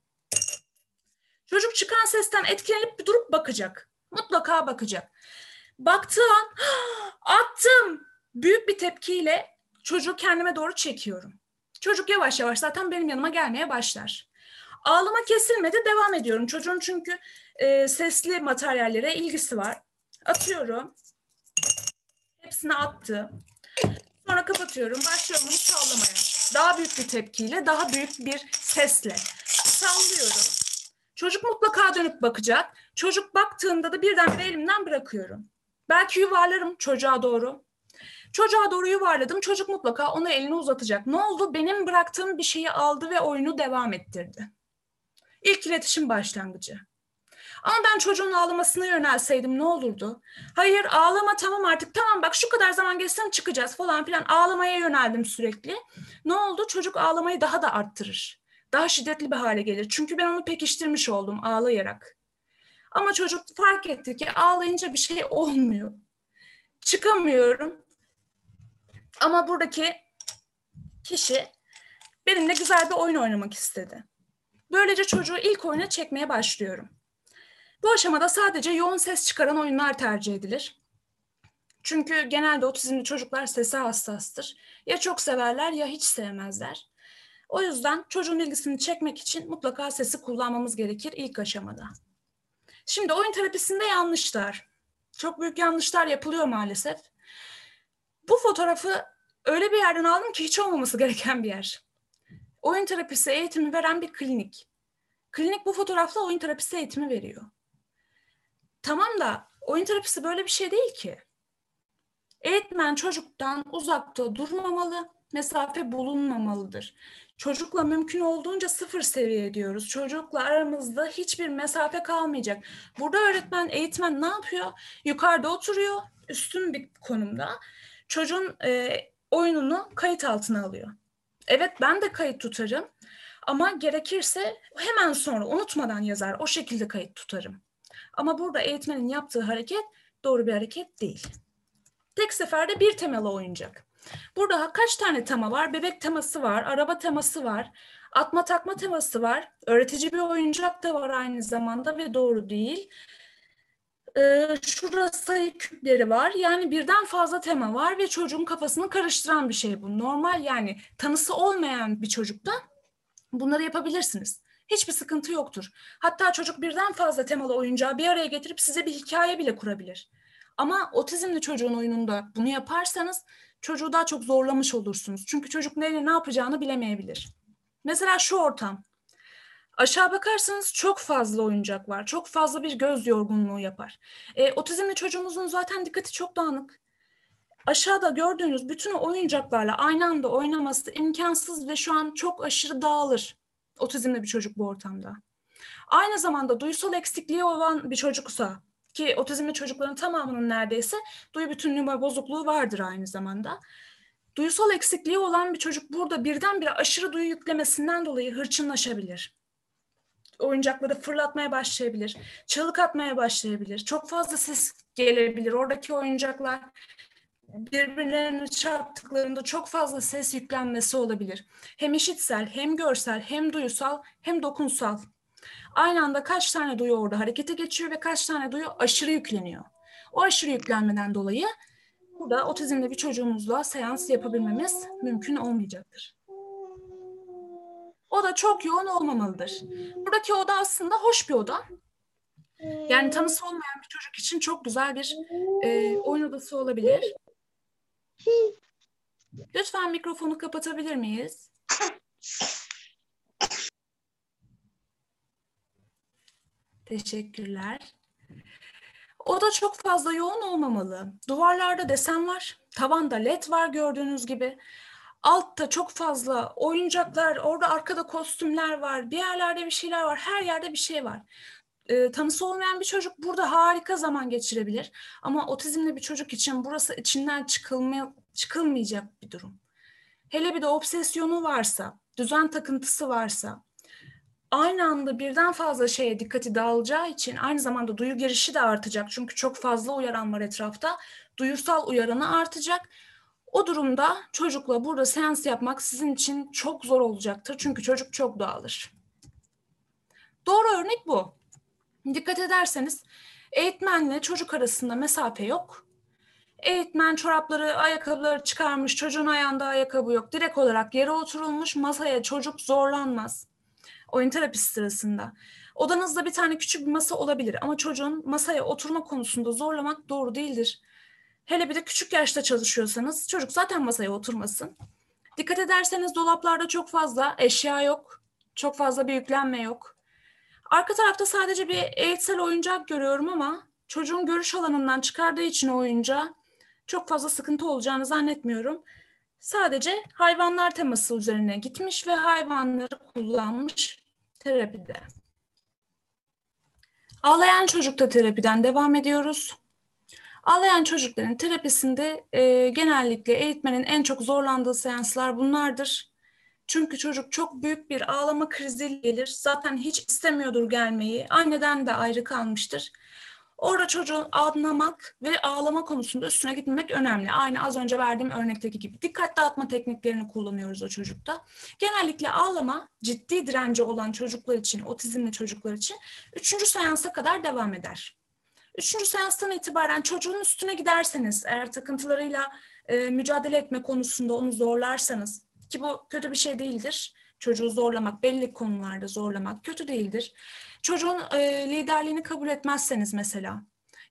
Çocuk çıkan sesten etkilenip bir durup bakacak. Mutlaka bakacak. Baktığı an <gasps> attım. Büyük bir tepkiyle çocuğu kendime doğru çekiyorum. Çocuk yavaş yavaş zaten benim yanıma gelmeye başlar. Ağlama kesilmedi devam ediyorum. Çocuğun çünkü e, sesli materyallere ilgisi var. Atıyorum. Hepsini attım. Sonra kapatıyorum. Başlıyorum bunu sallamaya. Daha büyük bir tepkiyle, daha büyük bir sesle. Sallıyorum. Çocuk mutlaka dönüp bakacak. Çocuk baktığında da birdenbire elimden bırakıyorum. Belki yuvarlarım çocuğa doğru. Çocuğa doğru yuvarladım. Çocuk mutlaka ona elini uzatacak. Ne oldu? Benim bıraktığım bir şeyi aldı ve oyunu devam ettirdi. İlk iletişim başlangıcı. Ama ben çocuğun ağlamasına yönelseydim ne olurdu? Hayır ağlama tamam artık tamam bak şu kadar zaman geçsin çıkacağız falan filan ağlamaya yöneldim sürekli. Ne oldu? Çocuk ağlamayı daha da arttırır. Daha şiddetli bir hale gelir. Çünkü ben onu pekiştirmiş oldum ağlayarak. Ama çocuk fark etti ki ağlayınca bir şey olmuyor. Çıkamıyorum. Ama buradaki kişi benimle güzel bir oyun oynamak istedi. Böylece çocuğu ilk oyuna çekmeye başlıyorum. Bu aşamada sadece yoğun ses çıkaran oyunlar tercih edilir. Çünkü genelde otizmli çocuklar sese hassastır. Ya çok severler ya hiç sevmezler. O yüzden çocuğun ilgisini çekmek için mutlaka sesi kullanmamız gerekir ilk aşamada. Şimdi oyun terapisinde yanlışlar. Çok büyük yanlışlar yapılıyor maalesef. Bu fotoğrafı öyle bir yerden aldım ki hiç olmaması gereken bir yer. Oyun terapisi eğitimi veren bir klinik. Klinik bu fotoğrafla oyun terapisi eğitimi veriyor. Tamam da oyun terapisi böyle bir şey değil ki. Eğitmen çocuktan uzakta durmamalı, mesafe bulunmamalıdır. Çocukla mümkün olduğunca sıfır seviye diyoruz. Çocukla aramızda hiçbir mesafe kalmayacak. Burada öğretmen, eğitmen ne yapıyor? Yukarıda oturuyor, üstün bir konumda. Çocuğun e, oyununu kayıt altına alıyor. Evet ben de kayıt tutarım ama gerekirse hemen sonra unutmadan yazar. O şekilde kayıt tutarım. Ama burada eğitmenin yaptığı hareket doğru bir hareket değil. Tek seferde bir temalı oyuncak. Burada kaç tane tema var? Bebek teması var, araba teması var, atma takma teması var, öğretici bir oyuncak da var aynı zamanda ve doğru değil. Ee, şurada sayı küpleri var. Yani birden fazla tema var ve çocuğun kafasını karıştıran bir şey bu. Normal yani tanısı olmayan bir çocukta bunları yapabilirsiniz. Hiçbir sıkıntı yoktur. Hatta çocuk birden fazla temalı oyuncağı bir araya getirip size bir hikaye bile kurabilir. Ama otizmli çocuğun oyununda bunu yaparsanız çocuğu daha çok zorlamış olursunuz. Çünkü çocuk neyle ne yapacağını bilemeyebilir. Mesela şu ortam. Aşağı bakarsanız çok fazla oyuncak var. Çok fazla bir göz yorgunluğu yapar. E, otizmli çocuğumuzun zaten dikkati çok dağınık. Aşağıda gördüğünüz bütün oyuncaklarla aynı anda oynaması imkansız ve şu an çok aşırı dağılır. Otizmli bir çocuk bu ortamda. Aynı zamanda duysal eksikliği olan bir çocuksa ki otizmli çocukların tamamının neredeyse duyu bütünlüğü bozukluğu vardır aynı zamanda. Duysal eksikliği olan bir çocuk burada birdenbire aşırı duyu yüklemesinden dolayı hırçınlaşabilir. Oyuncakları fırlatmaya başlayabilir, çığlık atmaya başlayabilir. Çok fazla ses gelebilir. Oradaki oyuncaklar birbirlerini çarptıklarında çok fazla ses yüklenmesi olabilir. Hem işitsel, hem görsel, hem duyusal, hem dokunsal. Aynı anda kaç tane duyu orada harekete geçiyor ve kaç tane duyu aşırı yükleniyor. O aşırı yüklenmeden dolayı burada otizmli bir çocuğumuzla seans yapabilmemiz mümkün olmayacaktır. O da çok yoğun olmamalıdır. Buradaki oda aslında hoş bir oda. Yani tanısı olmayan bir çocuk için çok güzel bir e, oyun odası olabilir. Lütfen mikrofonu kapatabilir miyiz? Teşekkürler. O da çok fazla yoğun olmamalı. Duvarlarda desen var, tavanda led var gördüğünüz gibi. Altta çok fazla oyuncaklar, orada arkada kostümler var, bir yerlerde bir şeyler var, her yerde bir şey var. E, tanısı olmayan bir çocuk burada harika zaman geçirebilir. Ama otizmli bir çocuk için burası içinden çıkılmaya, çıkılmayacak bir durum. Hele bir de obsesyonu varsa, düzen takıntısı varsa, aynı anda birden fazla şeye dikkati dağılacağı için aynı zamanda duyu girişi de artacak. Çünkü çok fazla uyaran var etrafta. Duyusal uyaranı artacak. O durumda çocukla burada seans yapmak sizin için çok zor olacaktır. Çünkü çocuk çok dağılır. Doğru örnek bu. Dikkat ederseniz eğitmenle çocuk arasında mesafe yok. Eğitmen çorapları, ayakkabıları çıkarmış, çocuğun ayağında ayakkabı yok. Direkt olarak yere oturulmuş, masaya çocuk zorlanmaz. Oyun terapisi sırasında. Odanızda bir tane küçük bir masa olabilir ama çocuğun masaya oturma konusunda zorlamak doğru değildir. Hele bir de küçük yaşta çalışıyorsanız çocuk zaten masaya oturmasın. Dikkat ederseniz dolaplarda çok fazla eşya yok. Çok fazla bir yüklenme yok. Arka tarafta sadece bir eğitsel oyuncak görüyorum ama çocuğun görüş alanından çıkardığı için oyuncağı çok fazla sıkıntı olacağını zannetmiyorum. Sadece hayvanlar teması üzerine gitmiş ve hayvanları kullanmış terapide. Ağlayan çocukta terapiden devam ediyoruz. Ağlayan çocukların terapisinde e, genellikle eğitmenin en çok zorlandığı seanslar bunlardır. Çünkü çocuk çok büyük bir ağlama krizi gelir. Zaten hiç istemiyordur gelmeyi. Anneden de ayrı kalmıştır. Orada çocuğu anlamak ve ağlama konusunda üstüne gitmemek önemli. Aynı az önce verdiğim örnekteki gibi. Dikkat dağıtma tekniklerini kullanıyoruz o çocukta. Genellikle ağlama ciddi direnci olan çocuklar için, otizmli çocuklar için üçüncü seansa kadar devam eder. Üçüncü seanstan itibaren çocuğun üstüne giderseniz, eğer takıntılarıyla e, mücadele etme konusunda onu zorlarsanız, ki bu kötü bir şey değildir. Çocuğu zorlamak, belli konularda zorlamak kötü değildir. Çocuğun e, liderliğini kabul etmezseniz mesela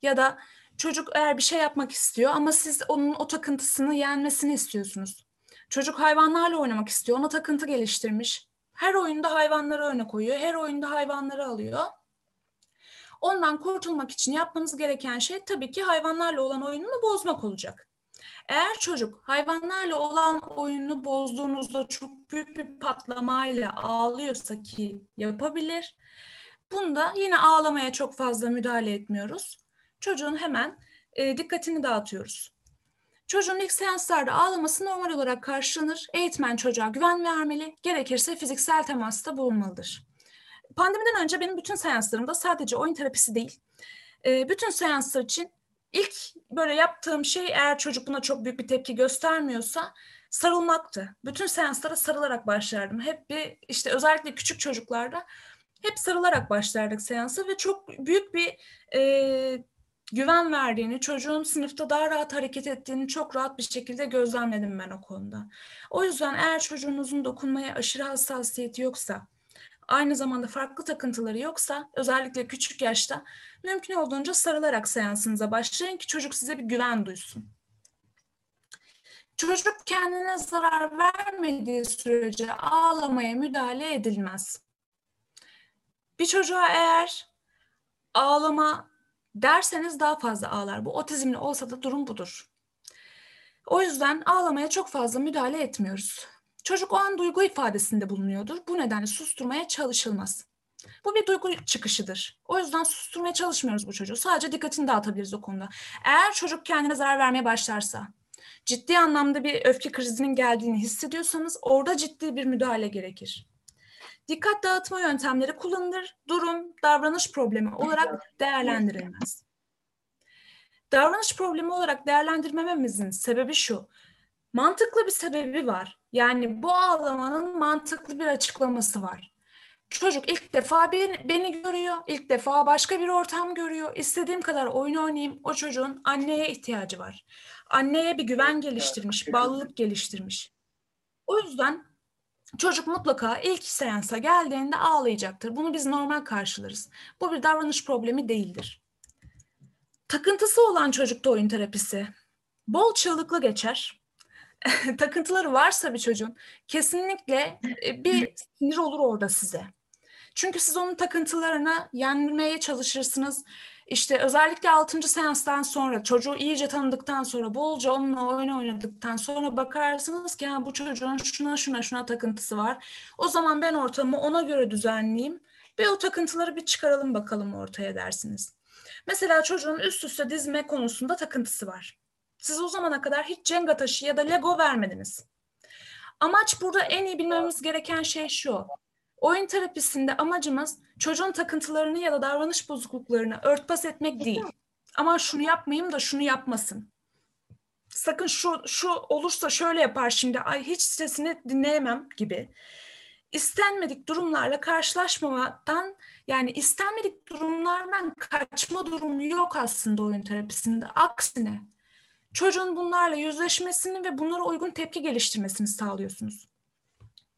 ya da çocuk eğer bir şey yapmak istiyor ama siz onun o takıntısını yenmesini istiyorsunuz. Çocuk hayvanlarla oynamak istiyor, ona takıntı geliştirmiş. Her oyunda hayvanları öne koyuyor, her oyunda hayvanları alıyor. Ondan kurtulmak için yapmanız gereken şey tabii ki hayvanlarla olan oyununu bozmak olacak. Eğer çocuk hayvanlarla olan oyununu bozduğunuzda çok büyük bir patlamayla ağlıyorsa ki yapabilir. Bunda yine ağlamaya çok fazla müdahale etmiyoruz. Çocuğun hemen e, dikkatini dağıtıyoruz. Çocuğun ilk seanslarda ağlaması normal olarak karşılanır. Eğitmen çocuğa güven vermeli, gerekirse fiziksel temasta bulunmalıdır. Pandemiden önce benim bütün seanslarımda sadece oyun terapisi değil, e, bütün seanslar için ilk böyle yaptığım şey eğer çocuk buna çok büyük bir tepki göstermiyorsa sarılmaktı. Bütün seanslara sarılarak başlardım. Hep bir işte özellikle küçük çocuklarda hep sarılarak başlardık seansa ve çok büyük bir e, güven verdiğini, çocuğun sınıfta daha rahat hareket ettiğini çok rahat bir şekilde gözlemledim ben o konuda. O yüzden eğer çocuğunuzun dokunmaya aşırı hassasiyeti yoksa, aynı zamanda farklı takıntıları yoksa, özellikle küçük yaşta mümkün olduğunca sarılarak seansınıza başlayın ki çocuk size bir güven duysun. Çocuk kendine zarar vermediği sürece ağlamaya müdahale edilmez. Bir çocuğa eğer ağlama derseniz daha fazla ağlar. Bu otizmli olsa da durum budur. O yüzden ağlamaya çok fazla müdahale etmiyoruz. Çocuk o an duygu ifadesinde bulunuyordur. Bu nedenle susturmaya çalışılmaz. Bu bir duygu çıkışıdır. O yüzden susturmaya çalışmıyoruz bu çocuğu. Sadece dikkatini dağıtabiliriz o konuda. Eğer çocuk kendine zarar vermeye başlarsa, ciddi anlamda bir öfke krizinin geldiğini hissediyorsanız orada ciddi bir müdahale gerekir. Dikkat dağıtma yöntemleri kullanılır, durum, davranış problemi olarak değerlendirilmez. Davranış problemi olarak değerlendirmememizin sebebi şu. Mantıklı bir sebebi var. Yani bu ağlamanın mantıklı bir açıklaması var. Çocuk ilk defa beni, beni görüyor, ilk defa başka bir ortam görüyor. İstediğim kadar oyun oynayayım. O çocuğun anneye ihtiyacı var. Anneye bir güven geliştirmiş, bağlılık geliştirmiş. O yüzden çocuk mutlaka ilk seansa geldiğinde ağlayacaktır. Bunu biz normal karşılarız. Bu bir davranış problemi değildir. Takıntısı olan çocukta oyun terapisi bol çığlıklı geçer. <laughs> Takıntıları varsa bir çocuğun kesinlikle e, bir sinir olur orada size. Çünkü siz onun takıntılarını yenmeye çalışırsınız. İşte özellikle 6. seanstan sonra çocuğu iyice tanıdıktan sonra bolca onunla oyun oynadıktan sonra bakarsınız ki bu çocuğun şuna şuna şuna takıntısı var. O zaman ben ortamı ona göre düzenleyeyim ve o takıntıları bir çıkaralım bakalım ortaya dersiniz. Mesela çocuğun üst üste dizme konusunda takıntısı var. Siz o zamana kadar hiç Jenga taşı ya da Lego vermediniz. Amaç burada en iyi bilmemiz gereken şey şu. Oyun terapisinde amacımız çocuğun takıntılarını ya da davranış bozukluklarını örtbas etmek değil. Ama şunu yapmayayım da şunu yapmasın. Sakın şu şu olursa şöyle yapar şimdi. Ay hiç sesini dinleyemem gibi. İstenmedik durumlarla karşılaşmamadan yani istenmedik durumlardan kaçma durumu yok aslında oyun terapisinde. Aksine çocuğun bunlarla yüzleşmesini ve bunlara uygun tepki geliştirmesini sağlıyorsunuz.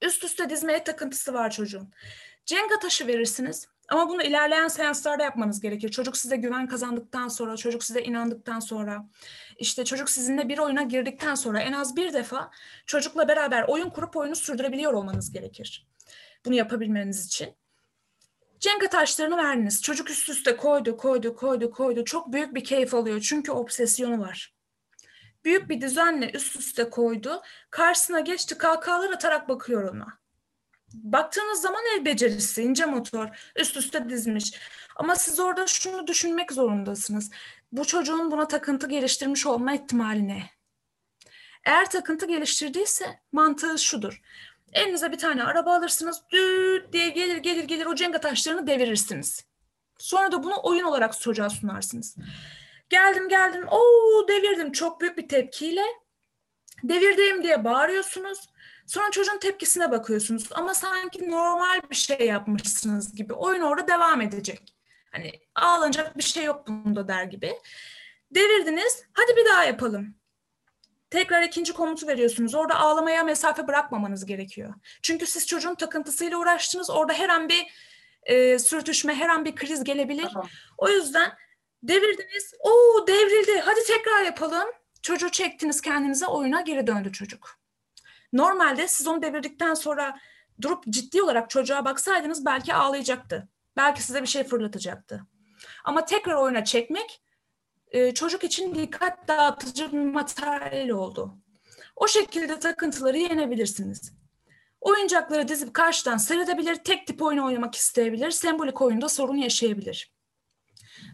Üst üste dizmeye takıntısı var çocuğun. Cenga taşı verirsiniz ama bunu ilerleyen seanslarda yapmanız gerekir. Çocuk size güven kazandıktan sonra, çocuk size inandıktan sonra, işte çocuk sizinle bir oyuna girdikten sonra en az bir defa çocukla beraber oyun kurup oyunu sürdürebiliyor olmanız gerekir. Bunu yapabilmeniz için. Cenga taşlarını verdiniz. Çocuk üst üste koydu, koydu, koydu, koydu. Çok büyük bir keyif alıyor çünkü obsesyonu var. Büyük bir düzenle üst üste koydu. Karşısına geçti kahkahalar atarak bakıyor ona. Baktığınız zaman el becerisi, ince motor, üst üste dizmiş. Ama siz orada şunu düşünmek zorundasınız. Bu çocuğun buna takıntı geliştirmiş olma ihtimali ne? Eğer takıntı geliştirdiyse mantığı şudur. Elinize bir tane araba alırsınız, düt diye gelir gelir gelir o cenga taşlarını devirirsiniz. Sonra da bunu oyun olarak çocuğa sunarsınız. Geldim geldim, ooo devirdim çok büyük bir tepkiyle. Devirdim diye bağırıyorsunuz. Sonra çocuğun tepkisine bakıyorsunuz ama sanki normal bir şey yapmışsınız gibi. Oyun orada devam edecek. Hani ağlanacak bir şey yok bunda der gibi. Devirdiniz, hadi bir daha yapalım. Tekrar ikinci komutu veriyorsunuz. Orada ağlamaya mesafe bırakmamanız gerekiyor. Çünkü siz çocuğun takıntısıyla uğraştınız. Orada her an bir e, sürtüşme, her an bir kriz gelebilir. Tamam. O yüzden devirdiniz. Oo devrildi. Hadi tekrar yapalım. Çocuğu çektiniz kendinize. Oyuna geri döndü çocuk. Normalde siz onu devirdikten sonra durup ciddi olarak çocuğa baksaydınız belki ağlayacaktı. Belki size bir şey fırlatacaktı. Ama tekrar oyuna çekmek e, çocuk için dikkat dağıtıcı bir materyal oldu. O şekilde takıntıları yenebilirsiniz. Oyuncakları dizip karşıdan seyredebilir, tek tip oyun oynamak isteyebilir, sembolik oyunda sorun yaşayabilir.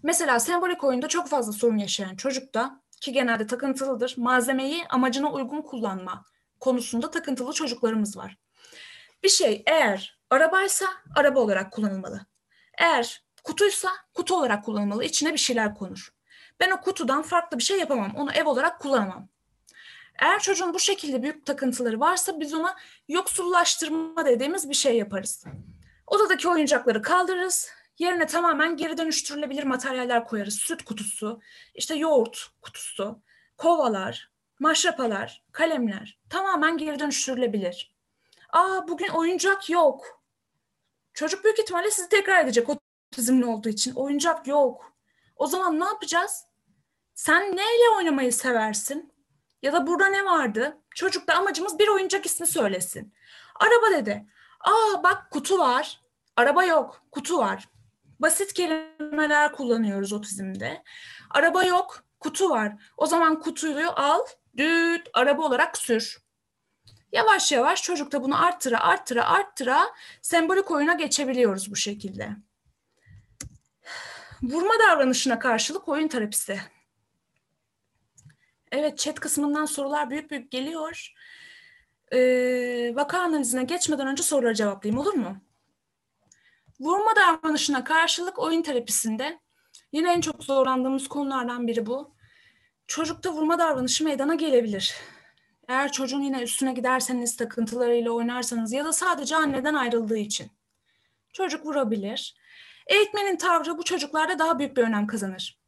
Mesela sembolik oyunda çok fazla sorun yaşayan çocukta ki genelde takıntılıdır, malzemeyi amacına uygun kullanma konusunda takıntılı çocuklarımız var. Bir şey eğer arabaysa araba olarak kullanılmalı. Eğer kutuysa kutu olarak kullanılmalı. İçine bir şeyler konur. Ben o kutudan farklı bir şey yapamam. Onu ev olarak kullanamam. Eğer çocuğun bu şekilde büyük takıntıları varsa biz ona yoksullaştırma dediğimiz bir şey yaparız. Odadaki oyuncakları kaldırırız. Yerine tamamen geri dönüştürülebilir materyaller koyarız. Süt kutusu, işte yoğurt kutusu, kovalar, maşrapalar, kalemler tamamen geri dönüştürülebilir. Aa bugün oyuncak yok. Çocuk büyük ihtimalle sizi tekrar edecek otizmli olduğu için. Oyuncak yok. O zaman ne yapacağız? Sen neyle oynamayı seversin? Ya da burada ne vardı? Çocukta amacımız bir oyuncak ismi söylesin. Araba dedi. Aa bak kutu var. Araba yok. Kutu var. Basit kelimeler kullanıyoruz otizmde. Araba yok. Kutu var. O zaman kutuyu al, düt, araba olarak sür. Yavaş yavaş çocukta bunu arttıra arttıra arttıra sembolik oyuna geçebiliyoruz bu şekilde. Vurma davranışına karşılık oyun terapisi. Evet chat kısmından sorular büyük büyük geliyor. Ee, vaka analizine geçmeden önce soruları cevaplayayım olur mu? Vurma davranışına karşılık oyun terapisinde yine en çok zorlandığımız konulardan biri bu. Çocukta vurma davranışı meydana gelebilir. Eğer çocuğun yine üstüne giderseniz, takıntılarıyla oynarsanız ya da sadece anneden ayrıldığı için. Çocuk vurabilir. Eğitmenin tavrı bu çocuklarda daha büyük bir önem kazanır.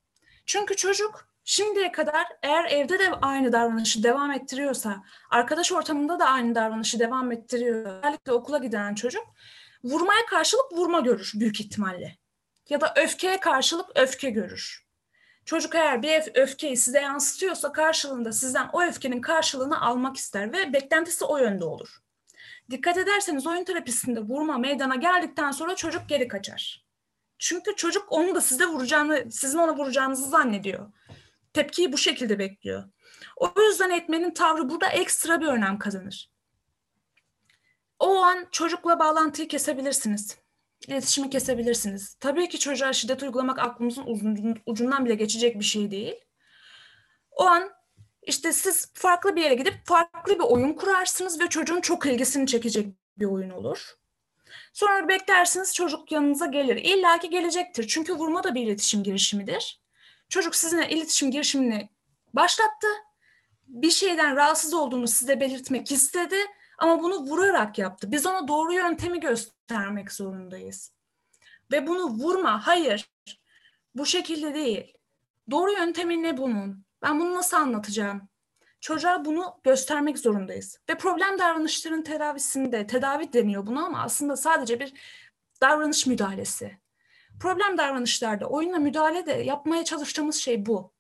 Çünkü çocuk şimdiye kadar eğer evde de aynı davranışı devam ettiriyorsa, arkadaş ortamında da aynı davranışı devam ettiriyor, özellikle okula giden çocuk vurmaya karşılık vurma görür büyük ihtimalle. Ya da öfkeye karşılık öfke görür. Çocuk eğer bir öfkeyi size yansıtıyorsa karşılığında sizden o öfkenin karşılığını almak ister ve beklentisi o yönde olur. Dikkat ederseniz oyun terapisinde vurma meydana geldikten sonra çocuk geri kaçar. Çünkü çocuk onu da size vuracağını, sizin ona vuracağınızı zannediyor. Tepkiyi bu şekilde bekliyor. O yüzden eğitmenin tavrı burada ekstra bir önem kazanır. O an çocukla bağlantıyı kesebilirsiniz. İletişimi kesebilirsiniz. Tabii ki çocuğa şiddet uygulamak aklımızın ucundan bile geçecek bir şey değil. O an işte siz farklı bir yere gidip farklı bir oyun kurarsınız ve çocuğun çok ilgisini çekecek bir oyun olur. Sonra beklersiniz çocuk yanınıza gelir. İlla ki gelecektir. Çünkü vurma da bir iletişim girişimidir. Çocuk sizinle iletişim girişimini başlattı. Bir şeyden rahatsız olduğunu size belirtmek istedi ama bunu vurarak yaptı. Biz ona doğru yöntemi göstermek zorundayız. Ve bunu vurma, hayır. Bu şekilde değil. Doğru yöntemi ne bunun? Ben bunu nasıl anlatacağım? Çocuğa bunu göstermek zorundayız. Ve problem davranışların tedavisinde, tedavi deniyor buna ama aslında sadece bir davranış müdahalesi. Problem davranışlarda oyunla müdahale de yapmaya çalıştığımız şey bu.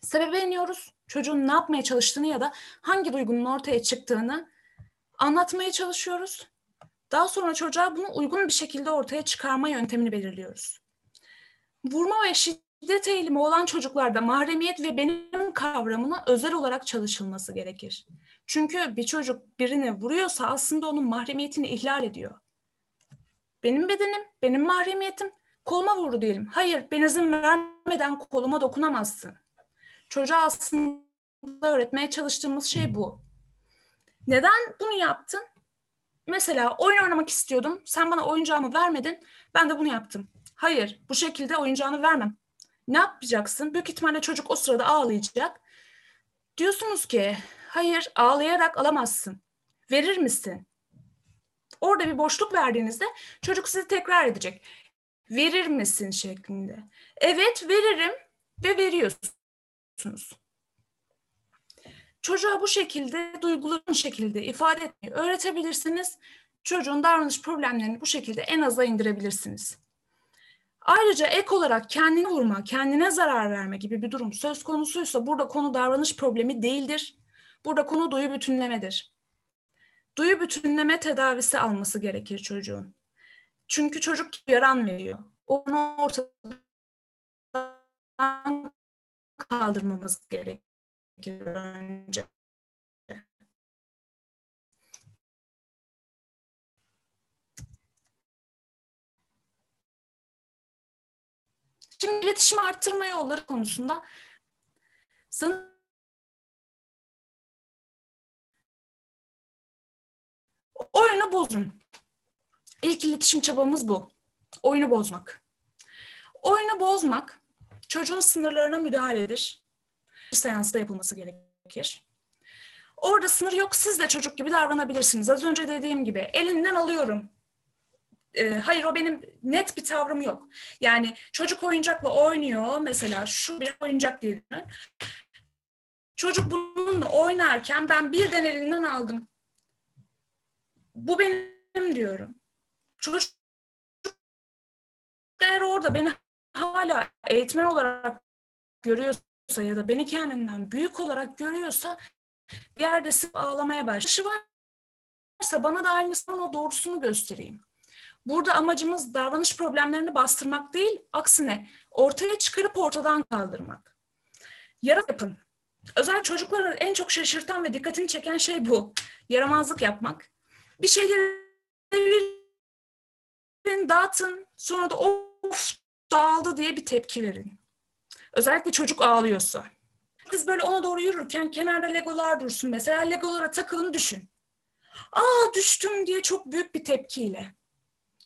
Sebebe iniyoruz. Çocuğun ne yapmaya çalıştığını ya da hangi duygunun ortaya çıktığını anlatmaya çalışıyoruz. Daha sonra çocuğa bunu uygun bir şekilde ortaya çıkarma yöntemini belirliyoruz. Vurma ve şiddet eğilimi olan çocuklarda mahremiyet ve benim kavramına özel olarak çalışılması gerekir. Çünkü bir çocuk birini vuruyorsa aslında onun mahremiyetini ihlal ediyor. Benim bedenim, benim mahremiyetim, koluma vurdu diyelim. Hayır, ben izin vermeden koluma dokunamazsın. Çocuğa aslında öğretmeye çalıştığımız şey bu. Neden bunu yaptın? Mesela oyun oynamak istiyordum. Sen bana oyuncağımı vermedin. Ben de bunu yaptım. Hayır, bu şekilde oyuncağını vermem. Ne yapacaksın? Büyük ihtimalle çocuk o sırada ağlayacak. Diyorsunuz ki, hayır ağlayarak alamazsın. Verir misin? Orada bir boşluk verdiğinizde çocuk sizi tekrar edecek. Verir misin şeklinde. Evet veririm ve veriyorsunuz. Çocuğa bu şekilde duyguların şekilde ifade etmeyi öğretebilirsiniz. Çocuğun davranış problemlerini bu şekilde en aza indirebilirsiniz. Ayrıca ek olarak kendini vurma, kendine zarar verme gibi bir durum söz konusuysa burada konu davranış problemi değildir. Burada konu duyu bütünlemedir. Duyu bütünleme tedavisi alması gerekir çocuğun. Çünkü çocuk yaran veriyor. Onu ortadan kaldırmamız önce. Şimdi iletişim arttırma yolları konusunda sanırım oyunu bozun. İlk iletişim çabamız bu. Oyunu bozmak. Oyunu bozmak çocuğun sınırlarına müdahaledir. Seansta yapılması gerekir. Orada sınır yok. Siz de çocuk gibi davranabilirsiniz. Az önce dediğim gibi elinden alıyorum. Ee, hayır o benim net bir tavrım yok. Yani çocuk oyuncakla oynuyor. Mesela şu bir oyuncak diyelim. Çocuk bununla oynarken ben birden elinden aldım. Bu benim diyorum. Çocuk eğer orada beni hala eğitmen olarak görüyorsa ya da beni kendinden büyük olarak görüyorsa bir yerde sık ağlamaya başlıyor. varsa bana da aynısının o doğrusunu göstereyim. Burada amacımız davranış problemlerini bastırmak değil, aksine ortaya çıkarıp ortadan kaldırmak. Yara yapın. Özel çocukları en çok şaşırtan ve dikkatini çeken şey bu. Yaramazlık yapmak. Bir şeyleri verin, dağıtın, sonra da of dağıldı diye bir tepki verin. Özellikle çocuk ağlıyorsa. Kız böyle ona doğru yürürken kenarda legolar dursun mesela. Legolara takılın düşün. Aa düştüm diye çok büyük bir tepkiyle.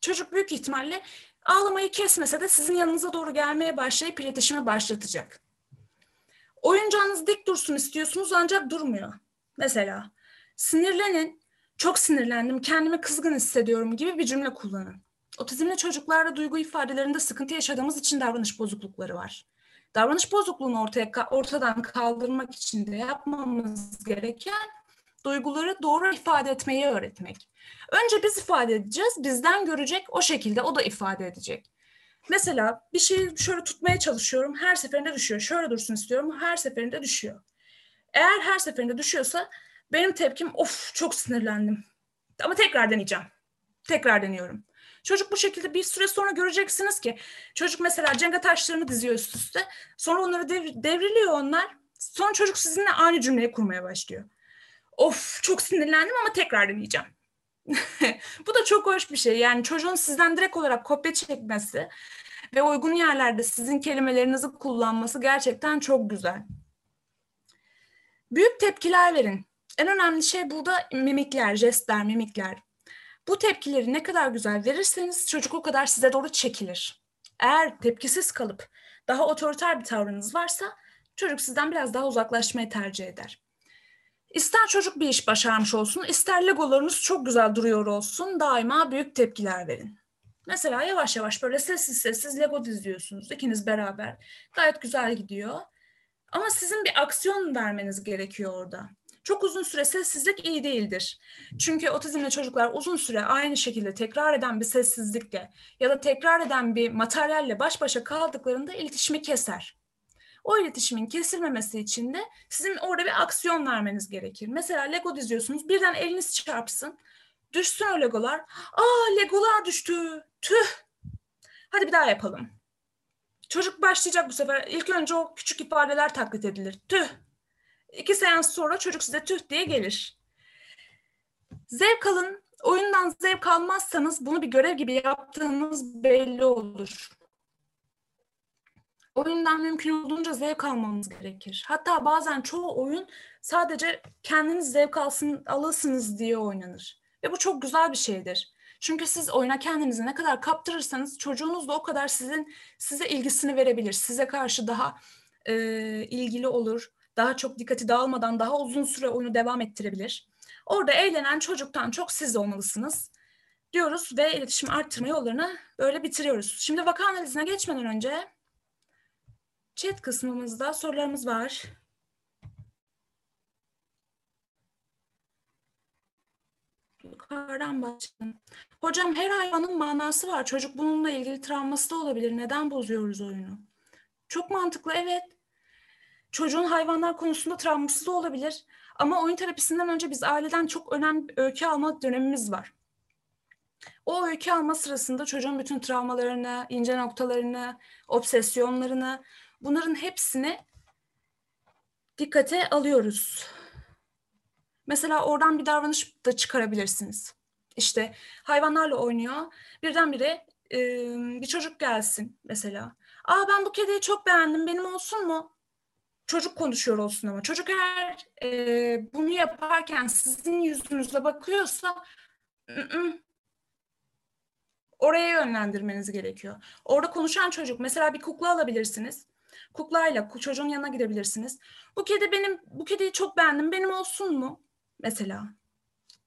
Çocuk büyük ihtimalle ağlamayı kesmese de sizin yanınıza doğru gelmeye başlayıp iletişime başlatacak. Oyuncağınız dik dursun istiyorsunuz ancak durmuyor. Mesela sinirlenin, çok sinirlendim, kendimi kızgın hissediyorum gibi bir cümle kullanın. Otizmli çocuklarda duygu ifadelerinde sıkıntı yaşadığımız için davranış bozuklukları var. Davranış bozukluğunu ortaya ortadan kaldırmak için de yapmamız gereken duyguları doğru ifade etmeyi öğretmek. Önce biz ifade edeceğiz, bizden görecek, o şekilde o da ifade edecek. Mesela bir şeyi şöyle tutmaya çalışıyorum, her seferinde düşüyor. Şöyle dursun istiyorum, her seferinde düşüyor. Eğer her seferinde düşüyorsa benim tepkim of çok sinirlendim. Ama tekrar deneyeceğim. Tekrar deniyorum. Çocuk bu şekilde bir süre sonra göreceksiniz ki çocuk mesela cenga taşlarını diziyor üst üste. Sonra onları devr- devriliyor onlar. Sonra çocuk sizinle aynı cümleyi kurmaya başlıyor. Of çok sinirlendim ama tekrar deneyeceğim. <laughs> bu da çok hoş bir şey. Yani çocuğun sizden direkt olarak kopya çekmesi ve uygun yerlerde sizin kelimelerinizi kullanması gerçekten çok güzel. Büyük tepkiler verin. En önemli şey burada mimikler, jestler, mimikler. Bu tepkileri ne kadar güzel verirseniz çocuk o kadar size doğru çekilir. Eğer tepkisiz kalıp daha otoriter bir tavrınız varsa çocuk sizden biraz daha uzaklaşmayı tercih eder. İster çocuk bir iş başarmış olsun, ister legolarınız çok güzel duruyor olsun, daima büyük tepkiler verin. Mesela yavaş yavaş böyle sessiz sessiz lego diziyorsunuz ikiniz beraber. Gayet güzel gidiyor. Ama sizin bir aksiyon vermeniz gerekiyor orada. Çok uzun süre sessizlik iyi değildir. Çünkü otizmli çocuklar uzun süre aynı şekilde tekrar eden bir sessizlikle ya da tekrar eden bir materyalle baş başa kaldıklarında iletişimi keser. O iletişimin kesilmemesi için de sizin orada bir aksiyon vermeniz gerekir. Mesela Lego diziyorsunuz, birden eliniz çarpsın, düşsün o Legolar. Aa Legolar düştü, tüh. Hadi bir daha yapalım. Çocuk başlayacak bu sefer. İlk önce o küçük ifadeler taklit edilir. Tüh. İki seans sonra çocuk size tüh diye gelir. Zevk alın. Oyundan zevk almazsanız bunu bir görev gibi yaptığınız belli olur. Oyundan mümkün olduğunca zevk almamız gerekir. Hatta bazen çoğu oyun sadece kendiniz zevk alsın, alasınız diye oynanır. Ve bu çok güzel bir şeydir. Çünkü siz oyuna kendinizi ne kadar kaptırırsanız çocuğunuz da o kadar sizin size ilgisini verebilir. Size karşı daha e, ilgili olur. Daha çok dikkati dağılmadan daha uzun süre oyunu devam ettirebilir. Orada eğlenen çocuktan çok siz olmalısınız diyoruz ve iletişim arttırma yollarını böyle bitiriyoruz. Şimdi vaka analizine geçmeden önce chat kısmımızda sorularımız var. Yukarıdan başlayalım. Hocam her hayvanın manası var. Çocuk bununla ilgili travması da olabilir. Neden bozuyoruz oyunu? Çok mantıklı evet. Çocuğun hayvanlar konusunda travması da olabilir. Ama oyun terapisinden önce biz aileden çok önemli bir öykü alma dönemimiz var. O öykü alma sırasında çocuğun bütün travmalarını, ince noktalarını, obsesyonlarını, bunların hepsini dikkate alıyoruz. Mesela oradan bir davranış da çıkarabilirsiniz. İşte hayvanlarla oynuyor. Birdenbire e, bir çocuk gelsin mesela. Aa ben bu kediyi çok beğendim. Benim olsun mu? Çocuk konuşuyor olsun ama. Çocuk eğer e, bunu yaparken sizin yüzünüze bakıyorsa ı-ı, oraya yönlendirmeniz gerekiyor. Orada konuşan çocuk mesela bir kukla alabilirsiniz. Kuklayla çocuğun yanına gidebilirsiniz. Bu kedi benim bu kediyi çok beğendim. Benim olsun mu? Mesela.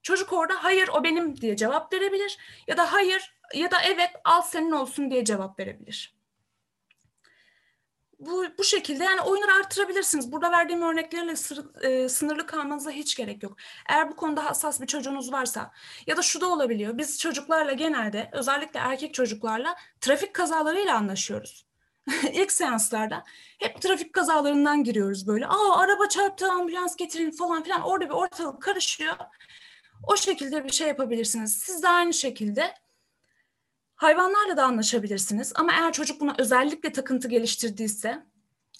Çocuk orada hayır o benim diye cevap verebilir ya da hayır ya da evet al senin olsun diye cevap verebilir. Bu, bu şekilde yani oyunları artırabilirsiniz. Burada verdiğim örneklerle sır, e, sınırlı kalmanıza hiç gerek yok. Eğer bu konuda hassas bir çocuğunuz varsa ya da şu da olabiliyor. Biz çocuklarla genelde özellikle erkek çocuklarla trafik kazalarıyla anlaşıyoruz. <laughs> İlk seanslarda hep trafik kazalarından giriyoruz böyle. Aa araba çarptı ambulans getirin falan filan orada bir ortalık karışıyor. O şekilde bir şey yapabilirsiniz. Siz de aynı şekilde hayvanlarla da anlaşabilirsiniz. Ama eğer çocuk buna özellikle takıntı geliştirdiyse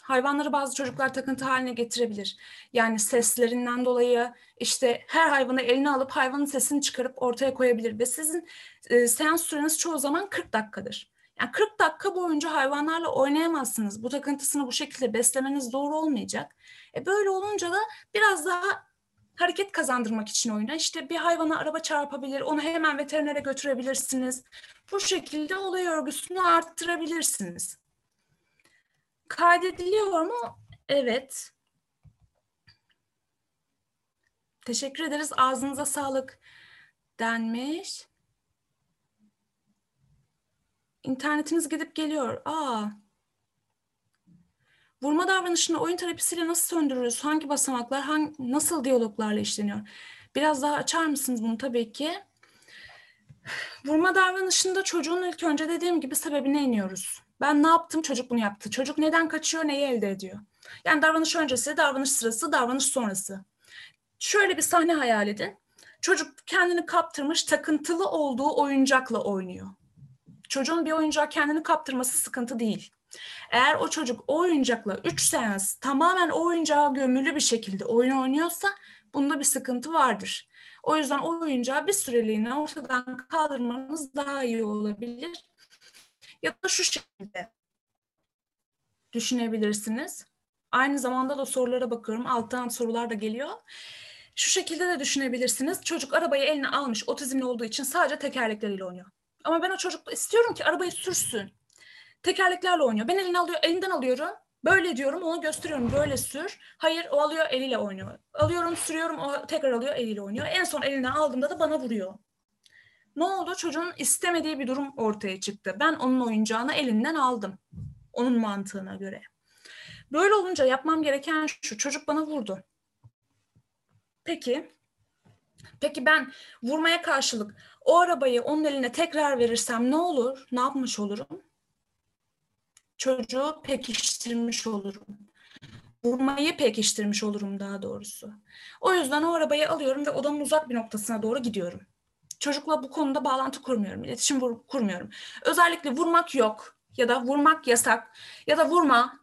hayvanları bazı çocuklar takıntı haline getirebilir. Yani seslerinden dolayı işte her hayvanı eline alıp hayvanın sesini çıkarıp ortaya koyabilir ve sizin e, seans süreniz çoğu zaman 40 dakikadır. Yani 40 dakika boyunca hayvanlarla oynayamazsınız. Bu takıntısını bu şekilde beslemeniz doğru olmayacak. E böyle olunca da biraz daha hareket kazandırmak için oyuna işte bir hayvana araba çarpabilir, onu hemen veterinere götürebilirsiniz. Bu şekilde olay örgüsünü arttırabilirsiniz. Kaydediliyor mu? Evet. Teşekkür ederiz. Ağzınıza sağlık denmiş. İnternetiniz gidip geliyor. Aa. Vurma davranışını oyun terapisiyle nasıl söndürürüz? Hangi basamaklar, hangi, nasıl diyaloglarla işleniyor? Biraz daha açar mısınız bunu tabii ki? Vurma davranışında çocuğun ilk önce dediğim gibi sebebine iniyoruz. Ben ne yaptım, çocuk bunu yaptı. Çocuk neden kaçıyor, neyi elde ediyor? Yani davranış öncesi, davranış sırası, davranış sonrası. Şöyle bir sahne hayal edin. Çocuk kendini kaptırmış, takıntılı olduğu oyuncakla oynuyor. Çocuğun bir oyuncağa kendini kaptırması sıkıntı değil. Eğer o çocuk o oyuncakla 3 seans tamamen o oyuncağa gömülü bir şekilde oyun oynuyorsa bunda bir sıkıntı vardır. O yüzden o oyuncağı bir süreliğine ortadan kaldırmanız daha iyi olabilir. Ya da şu şekilde düşünebilirsiniz. Aynı zamanda da sorulara bakıyorum. Alttan sorular da geliyor. Şu şekilde de düşünebilirsiniz. Çocuk arabayı eline almış otizmli olduğu için sadece tekerlekleriyle oynuyor. Ama ben o çocuk istiyorum ki arabayı sürsün. Tekerleklerle oynuyor. Ben elini alıyor, elinden alıyorum. Böyle diyorum, ona gösteriyorum. Böyle sür. Hayır, o alıyor, eliyle oynuyor. Alıyorum, sürüyorum, o tekrar alıyor, eliyle oynuyor. En son elinden aldığımda da bana vuruyor. Ne oldu? Çocuğun istemediği bir durum ortaya çıktı. Ben onun oyuncağını elinden aldım. Onun mantığına göre. Böyle olunca yapmam gereken şu. Çocuk bana vurdu. Peki. Peki ben vurmaya karşılık o arabayı onun eline tekrar verirsem ne olur? Ne yapmış olurum? Çocuğu pekiştirmiş olurum. Vurmayı pekiştirmiş olurum daha doğrusu. O yüzden o arabayı alıyorum ve odanın uzak bir noktasına doğru gidiyorum. Çocukla bu konuda bağlantı kurmuyorum, iletişim kurmuyorum. Özellikle vurmak yok. ya da vurmak yasak ya da vurma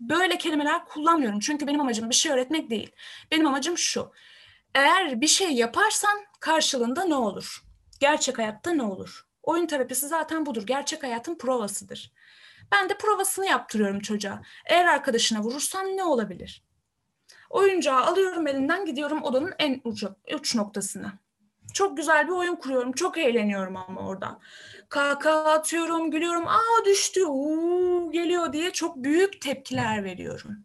böyle kelimeler kullanmıyorum. Çünkü benim amacım bir şey öğretmek değil. Benim amacım şu. Eğer bir şey yaparsan karşılığında ne olur? Gerçek hayatta ne olur? Oyun terapisi zaten budur. Gerçek hayatın provasıdır. Ben de provasını yaptırıyorum çocuğa. Eğer arkadaşına vurursan ne olabilir? Oyuncağı alıyorum elinden gidiyorum odanın en ucu, uç noktasına. Çok güzel bir oyun kuruyorum. Çok eğleniyorum ama orada. Kahkaha atıyorum, gülüyorum. Aa düştü, uuu, geliyor diye çok büyük tepkiler veriyorum.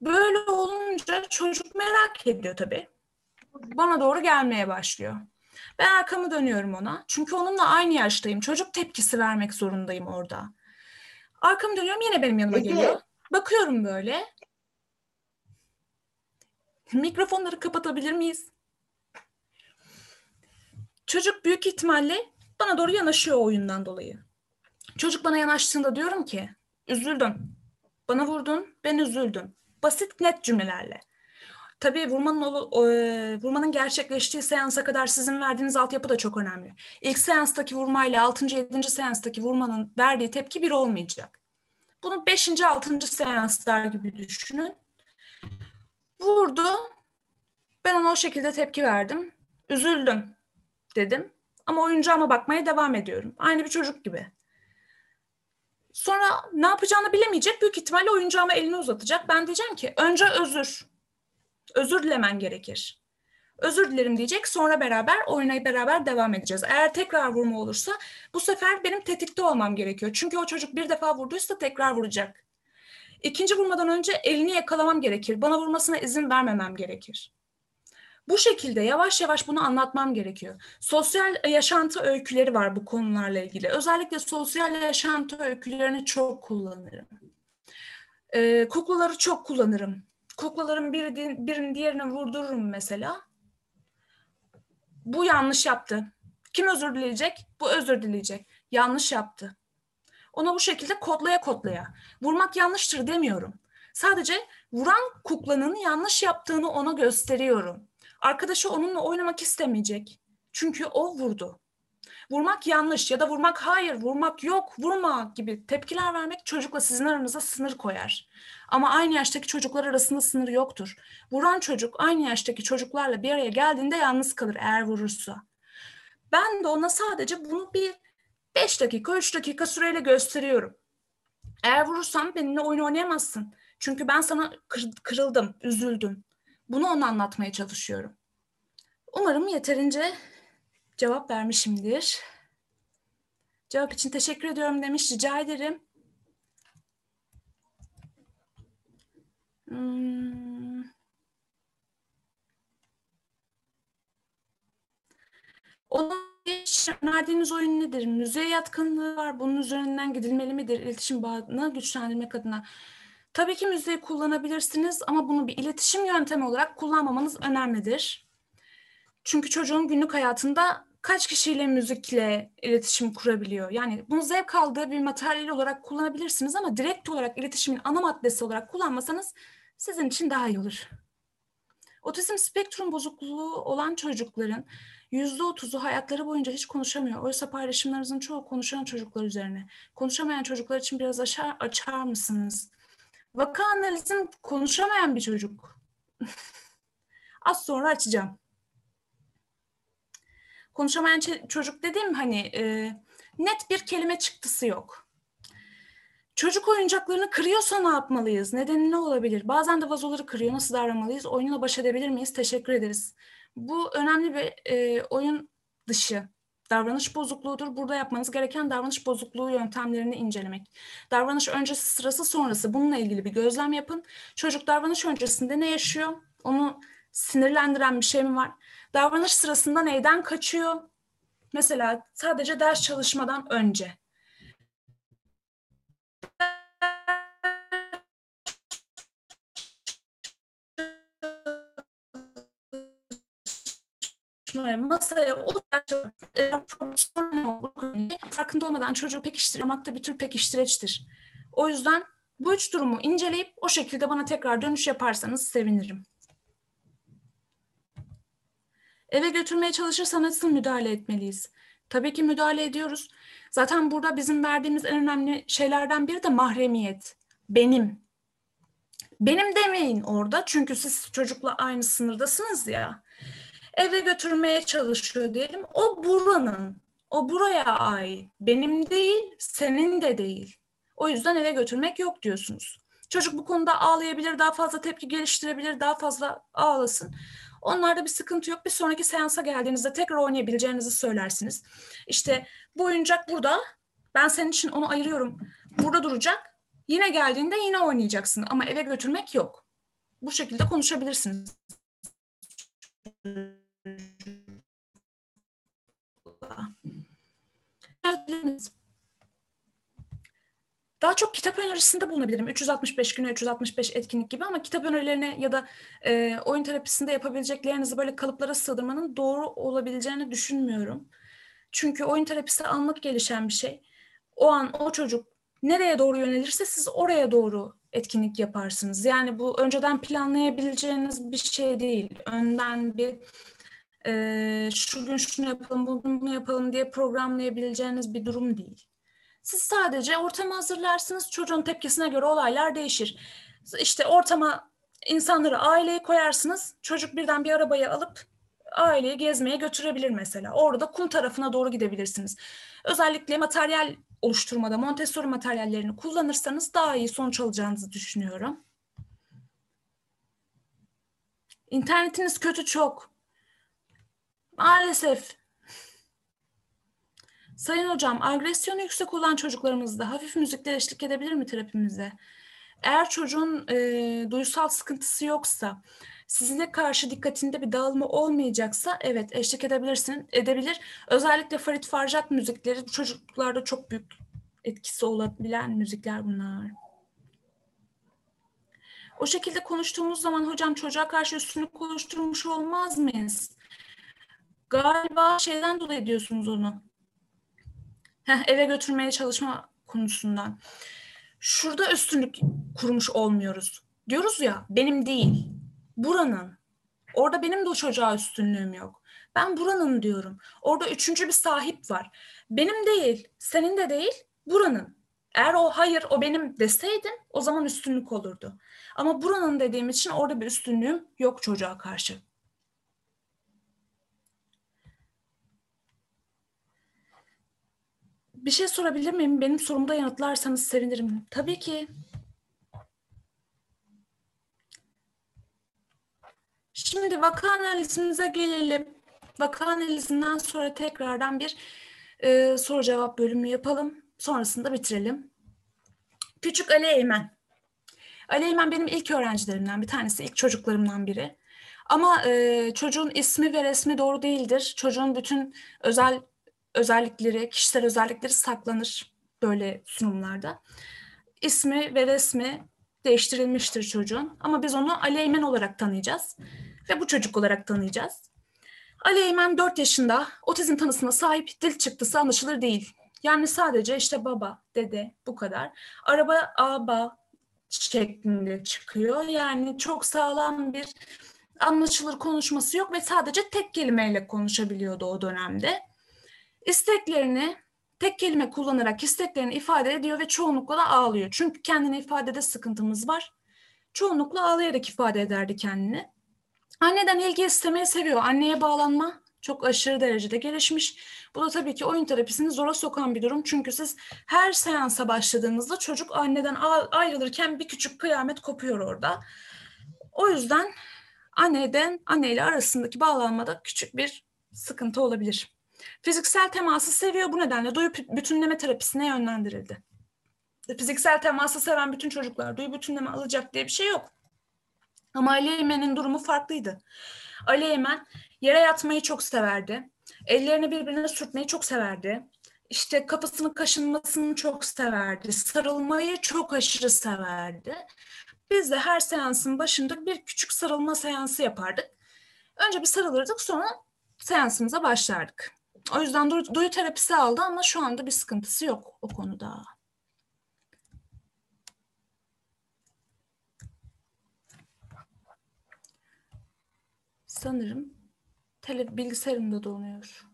Böyle olunca çocuk merak ediyor tabii. Bana doğru gelmeye başlıyor. Ben arkamı dönüyorum ona. Çünkü onunla aynı yaştayım. Çocuk tepkisi vermek zorundayım orada. Arkamı dönüyorum yine benim yanıma Ege. geliyor. Bakıyorum böyle. Mikrofonları kapatabilir miyiz? Çocuk büyük ihtimalle bana doğru yanaşıyor oyundan dolayı. Çocuk bana yanaştığında diyorum ki üzüldüm. Bana vurdun, ben üzüldüm. Basit net cümlelerle. Tabii vurmanın, olu- e, vurmanın gerçekleştiği seansa kadar sizin verdiğiniz altyapı da çok önemli. İlk seanstaki vurmayla 6. 7. seanstaki vurmanın verdiği tepki bir olmayacak. Bunu 5. 6. seanslar gibi düşünün. Vurdu. Ben ona o şekilde tepki verdim. Üzüldüm dedim. Ama oyuncağıma bakmaya devam ediyorum. Aynı bir çocuk gibi. Sonra ne yapacağını bilemeyecek. Büyük ihtimalle oyuncağıma elini uzatacak. Ben diyeceğim ki önce özür. Özür dilemen gerekir. Özür dilerim diyecek. Sonra beraber oynayıp beraber devam edeceğiz. Eğer tekrar vurma olursa bu sefer benim tetikte olmam gerekiyor. Çünkü o çocuk bir defa vurduysa tekrar vuracak. İkinci vurmadan önce elini yakalamam gerekir. Bana vurmasına izin vermemem gerekir. Bu şekilde yavaş yavaş bunu anlatmam gerekiyor. Sosyal yaşantı öyküleri var bu konularla ilgili. Özellikle sosyal yaşantı öykülerini çok kullanırım. Ee, kuklaları çok kullanırım. Kuklaların biri, birini diğerine vurdururum mesela. Bu yanlış yaptı. Kim özür dileyecek? Bu özür dileyecek. Yanlış yaptı. Ona bu şekilde kodlaya kodlaya. Vurmak yanlıştır demiyorum. Sadece vuran kuklanın yanlış yaptığını ona gösteriyorum. Arkadaşı onunla oynamak istemeyecek. Çünkü o vurdu. Vurmak yanlış ya da vurmak hayır, vurmak yok, vurma gibi tepkiler vermek çocukla sizin aranıza sınır koyar. Ama aynı yaştaki çocuklar arasında sınır yoktur. Vuran çocuk aynı yaştaki çocuklarla bir araya geldiğinde yalnız kalır eğer vurursa. Ben de ona sadece bunu bir 5 dakika, 3 dakika süreyle gösteriyorum. Eğer vurursam benimle oyun oynayamazsın. Çünkü ben sana kır- kırıldım, üzüldüm. Bunu ona anlatmaya çalışıyorum. Umarım yeterince cevap vermişimdir. Cevap için teşekkür ediyorum demiş. Rica ederim. Hmm. Geç önerdiğiniz oyun nedir? Müziğe yatkınlığı var. Bunun üzerinden gidilmeli midir? İletişim bağını güçlendirmek adına. Tabii ki müziği kullanabilirsiniz ama bunu bir iletişim yöntemi olarak kullanmamanız önemlidir. Çünkü çocuğun günlük hayatında kaç kişiyle müzikle iletişim kurabiliyor? Yani bunu zevk aldığı bir materyal olarak kullanabilirsiniz ama direkt olarak iletişimin ana maddesi olarak kullanmasanız sizin için daha iyi olur. Otizm spektrum bozukluğu olan çocukların yüzde otuzu hayatları boyunca hiç konuşamıyor. Oysa paylaşımlarınızın çoğu konuşan çocuklar üzerine. Konuşamayan çocuklar için biraz açar, açar mısınız? Vaka analizim konuşamayan bir çocuk. <laughs> Az sonra açacağım. Konuşamayan çocuk dediğim hani e, net bir kelime çıktısı yok. Çocuk oyuncaklarını kırıyorsa ne yapmalıyız? Nedeni ne olabilir? Bazen de vazoları kırıyor. Nasıl davranmalıyız? Oyunla baş edebilir miyiz? Teşekkür ederiz. Bu önemli bir e, oyun dışı davranış bozukluğudur. Burada yapmanız gereken davranış bozukluğu yöntemlerini incelemek. Davranış öncesi, sırası, sonrası bununla ilgili bir gözlem yapın. Çocuk davranış öncesinde ne yaşıyor? Onu sinirlendiren bir şey mi var? Davranış sırasında neyden kaçıyor? Mesela sadece ders çalışmadan önce. masaya e, farkında olmadan çocuğu pekiştirmek de bir tür pekiştireçtir. O yüzden bu üç durumu inceleyip o şekilde bana tekrar dönüş yaparsanız sevinirim. Eve götürmeye çalışırsa nasıl müdahale etmeliyiz? Tabii ki müdahale ediyoruz. Zaten burada bizim verdiğimiz en önemli şeylerden biri de mahremiyet. Benim. Benim demeyin orada çünkü siz çocukla aynı sınırdasınız ya. Eve götürmeye çalışıyor diyelim. O buranın, o buraya ait. Benim değil, senin de değil. O yüzden eve götürmek yok diyorsunuz. Çocuk bu konuda ağlayabilir, daha fazla tepki geliştirebilir, daha fazla ağlasın. Onlarda bir sıkıntı yok. Bir sonraki seansa geldiğinizde tekrar oynayabileceğinizi söylersiniz. İşte bu oyuncak burada. Ben senin için onu ayırıyorum. Burada duracak. Yine geldiğinde yine oynayacaksın ama eve götürmek yok. Bu şekilde konuşabilirsiniz. Daha çok kitap önerisinde bulunabilirim. 365 güne 365 etkinlik gibi ama kitap önerilerine ya da e, oyun terapisinde yapabileceklerinizi böyle kalıplara sığdırmanın doğru olabileceğini düşünmüyorum. Çünkü oyun terapisi anlık gelişen bir şey. O an o çocuk nereye doğru yönelirse siz oraya doğru etkinlik yaparsınız. Yani bu önceden planlayabileceğiniz bir şey değil. Önden bir e, şu gün şunu yapalım, bugün bunu yapalım diye programlayabileceğiniz bir durum değil. Siz sadece ortamı hazırlarsınız, çocuğun tepkisine göre olaylar değişir. İşte ortama insanları, aileyi koyarsınız, çocuk birden bir arabayı alıp aileyi gezmeye götürebilir mesela. Orada kum tarafına doğru gidebilirsiniz. Özellikle materyal oluşturmada Montessori materyallerini kullanırsanız daha iyi sonuç alacağınızı düşünüyorum. İnternetiniz kötü çok. Maalesef. Sayın hocam, agresyonu yüksek olan çocuklarımızda hafif müzikler eşlik edebilir mi terapimize? Eğer çocuğun e, duysal sıkıntısı yoksa, sizinle karşı dikkatinde bir dağılma olmayacaksa evet eşlik edebilirsin, edebilir. Özellikle Farid Farjat müzikleri bu çocuklarda çok büyük etkisi olabilen müzikler bunlar. O şekilde konuştuğumuz zaman hocam çocuğa karşı üstünlük oluşturmuş olmaz mıyız? Galiba şeyden dolayı diyorsunuz onu. Heh, eve götürmeye çalışma konusundan. Şurada üstünlük kurmuş olmuyoruz. Diyoruz ya benim değil, buranın. Orada benim de o çocuğa üstünlüğüm yok. Ben buranın diyorum. Orada üçüncü bir sahip var. Benim değil, senin de değil, buranın. Eğer o hayır o benim deseydin o zaman üstünlük olurdu. Ama buranın dediğim için orada bir üstünlüğüm yok çocuğa karşı. Bir şey sorabilir miyim? Benim sorumu da yanıtlarsanız sevinirim. Tabii ki. Şimdi vaka analizimize gelelim. Vaka analizinden sonra tekrardan bir e, soru cevap bölümü yapalım. Sonrasında bitirelim. Küçük Ali Eymen. Ali Eymen benim ilk öğrencilerimden bir tanesi, ilk çocuklarımdan biri. Ama e, çocuğun ismi ve resmi doğru değildir. Çocuğun bütün özel özellikleri, kişisel özellikleri saklanır böyle sunumlarda. İsmi ve resmi değiştirilmiştir çocuğun ama biz onu Ali Eymen olarak tanıyacağız ve bu çocuk olarak tanıyacağız. Ali Eymen 4 yaşında otizm tanısına sahip dil çıktısı anlaşılır değil. Yani sadece işte baba, dede bu kadar. Araba aba şeklinde çıkıyor. Yani çok sağlam bir anlaşılır konuşması yok ve sadece tek kelimeyle konuşabiliyordu o dönemde. İsteklerini tek kelime kullanarak isteklerini ifade ediyor ve çoğunlukla da ağlıyor. Çünkü kendini ifadede sıkıntımız var. Çoğunlukla ağlayarak ifade ederdi kendini. Anneden ilgi istemeyi seviyor. Anneye bağlanma çok aşırı derecede gelişmiş. Bu da tabii ki oyun terapisini zora sokan bir durum. Çünkü siz her seansa başladığınızda çocuk anneden ayrılırken bir küçük kıyamet kopuyor orada. O yüzden anneden anneyle arasındaki bağlanmada küçük bir sıkıntı olabilir. Fiziksel teması seviyor bu nedenle duyu bütünleme terapisine yönlendirildi. Fiziksel teması seven bütün çocuklar duyu bütünleme alacak diye bir şey yok. Ama Ali Eymen'in durumu farklıydı. Ali Eymen yere yatmayı çok severdi. Ellerini birbirine sürtmeyi çok severdi. İşte kafasının kaşınmasını çok severdi. Sarılmayı çok aşırı severdi. Biz de her seansın başında bir küçük sarılma seansı yapardık. Önce bir sarılırdık sonra seansımıza başlardık. O yüzden duyu, duyu terapisi aldı ama şu anda bir sıkıntısı yok o konuda. Sanırım tele, bilgisayarımda donuyor.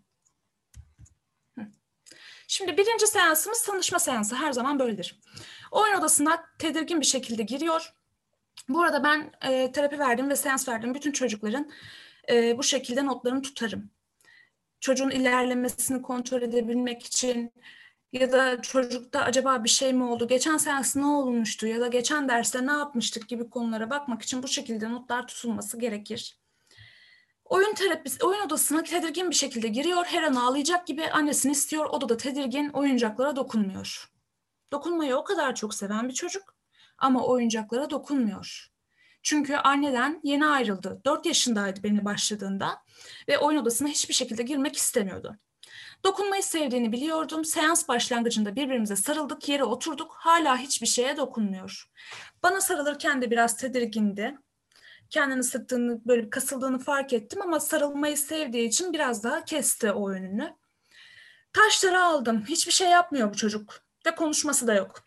Şimdi birinci seansımız tanışma seansı. Her zaman böyledir. Oyun odasına tedirgin bir şekilde giriyor. Bu arada ben e, terapi verdim ve seans verdim. Bütün çocukların e, bu şekilde notlarını tutarım. Çocuğun ilerlemesini kontrol edebilmek için ya da çocukta acaba bir şey mi oldu, geçen seans ne olmuştu ya da geçen derste ne yapmıştık gibi konulara bakmak için bu şekilde notlar tutulması gerekir. Oyun terapisi, oyun odasına tedirgin bir şekilde giriyor, her an ağlayacak gibi annesini istiyor, odada tedirgin, oyuncaklara dokunmuyor. Dokunmayı o kadar çok seven bir çocuk ama oyuncaklara dokunmuyor. Çünkü anneden yeni ayrıldı. 4 yaşındaydı benimle başladığında ve oyun odasına hiçbir şekilde girmek istemiyordu. Dokunmayı sevdiğini biliyordum. Seans başlangıcında birbirimize sarıldık, yere oturduk. Hala hiçbir şeye dokunmuyor. Bana sarılırken de biraz tedirgindi. Kendini sıktığını, böyle kasıldığını fark ettim ama sarılmayı sevdiği için biraz daha kesti o yönünü. Taşları aldım. Hiçbir şey yapmıyor bu çocuk. Ve konuşması da yok.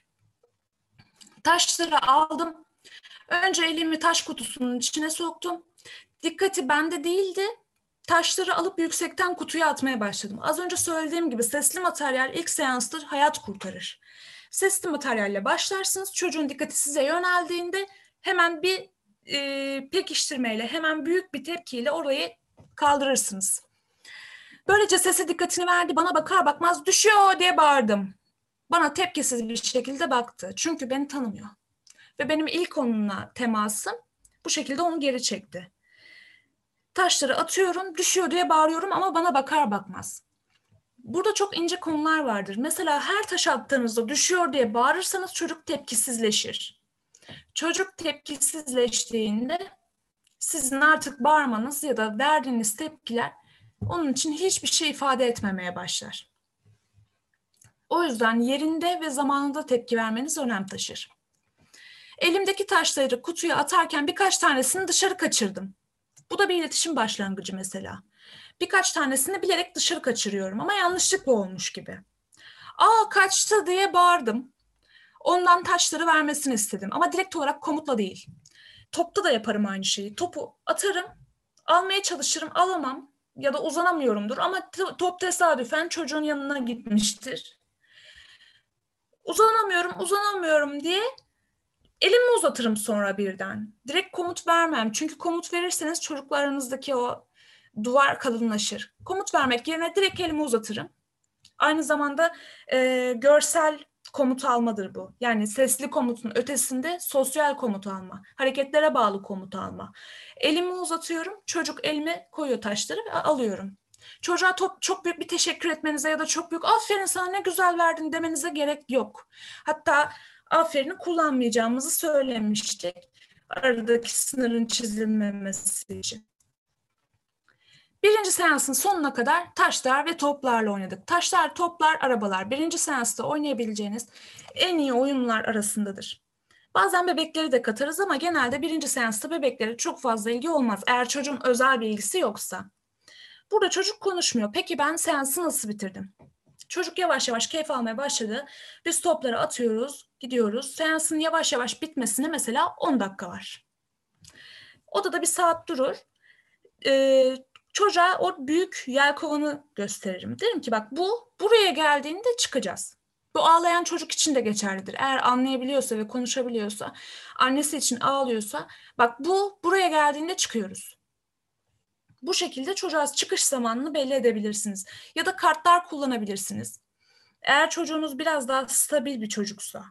Taşları aldım. Önce elimi taş kutusunun içine soktum. Dikkati bende değildi. Taşları alıp yüksekten kutuya atmaya başladım. Az önce söylediğim gibi sesli materyal ilk seansta hayat kurtarır. Sesli materyalle başlarsınız. Çocuğun dikkati size yöneldiğinde hemen bir e, pekiştirmeyle, hemen büyük bir tepkiyle orayı kaldırırsınız. Böylece sese dikkatini verdi. Bana bakar bakmaz düşüyor diye bağırdım. Bana tepkisiz bir şekilde baktı. Çünkü beni tanımıyor. Ve benim ilk onunla temasım bu şekilde onu geri çekti. Taşları atıyorum, düşüyor diye bağırıyorum ama bana bakar bakmaz. Burada çok ince konular vardır. Mesela her taş attığınızda düşüyor diye bağırırsanız çocuk tepkisizleşir. Çocuk tepkisizleştiğinde sizin artık bağırmanız ya da verdiğiniz tepkiler onun için hiçbir şey ifade etmemeye başlar. O yüzden yerinde ve zamanında tepki vermeniz önem taşır. Elimdeki taşları kutuya atarken birkaç tanesini dışarı kaçırdım. Bu da bir iletişim başlangıcı mesela. Birkaç tanesini bilerek dışarı kaçırıyorum ama yanlışlıkla olmuş gibi. Aa kaçtı diye bağırdım. Ondan taşları vermesini istedim ama direkt olarak komutla değil. Topta da yaparım aynı şeyi. Topu atarım, almaya çalışırım, alamam ya da uzanamıyorumdur ama top tesadüfen çocuğun yanına gitmiştir. Uzanamıyorum, uzanamıyorum diye elimi uzatırım sonra birden. Direkt komut vermem. Çünkü komut verirseniz çocuklarınızdaki o duvar kalınlaşır. Komut vermek yerine direkt elimi uzatırım. Aynı zamanda e, görsel komut almadır bu. Yani sesli komutun ötesinde sosyal komut alma, hareketlere bağlı komut alma. Elimi uzatıyorum, çocuk elime koyuyor taşları ve alıyorum. Çocuğa top, çok büyük bir teşekkür etmenize ya da çok büyük aferin sana ne güzel verdin demenize gerek yok. Hatta aferini kullanmayacağımızı söylemiştik. Aradaki sınırın çizilmemesi için. Birinci seansın sonuna kadar taşlar ve toplarla oynadık. Taşlar, toplar, arabalar birinci seansta oynayabileceğiniz en iyi oyunlar arasındadır. Bazen bebekleri de katarız ama genelde birinci seansta bebeklere çok fazla ilgi olmaz. Eğer çocuğun özel bir ilgisi yoksa. Burada çocuk konuşmuyor. Peki ben seansı nasıl bitirdim? Çocuk yavaş yavaş keyif almaya başladı. Biz topları atıyoruz, gidiyoruz. Seansın yavaş yavaş bitmesine mesela 10 dakika var. Odada bir saat durur. Ee, çocuğa o büyük yelkovanı gösteririm. Derim ki bak bu buraya geldiğinde çıkacağız. Bu ağlayan çocuk için de geçerlidir. Eğer anlayabiliyorsa ve konuşabiliyorsa, annesi için ağlıyorsa, bak bu buraya geldiğinde çıkıyoruz. Bu şekilde çocuğa çıkış zamanını belli edebilirsiniz. Ya da kartlar kullanabilirsiniz. Eğer çocuğunuz biraz daha stabil bir çocuksa,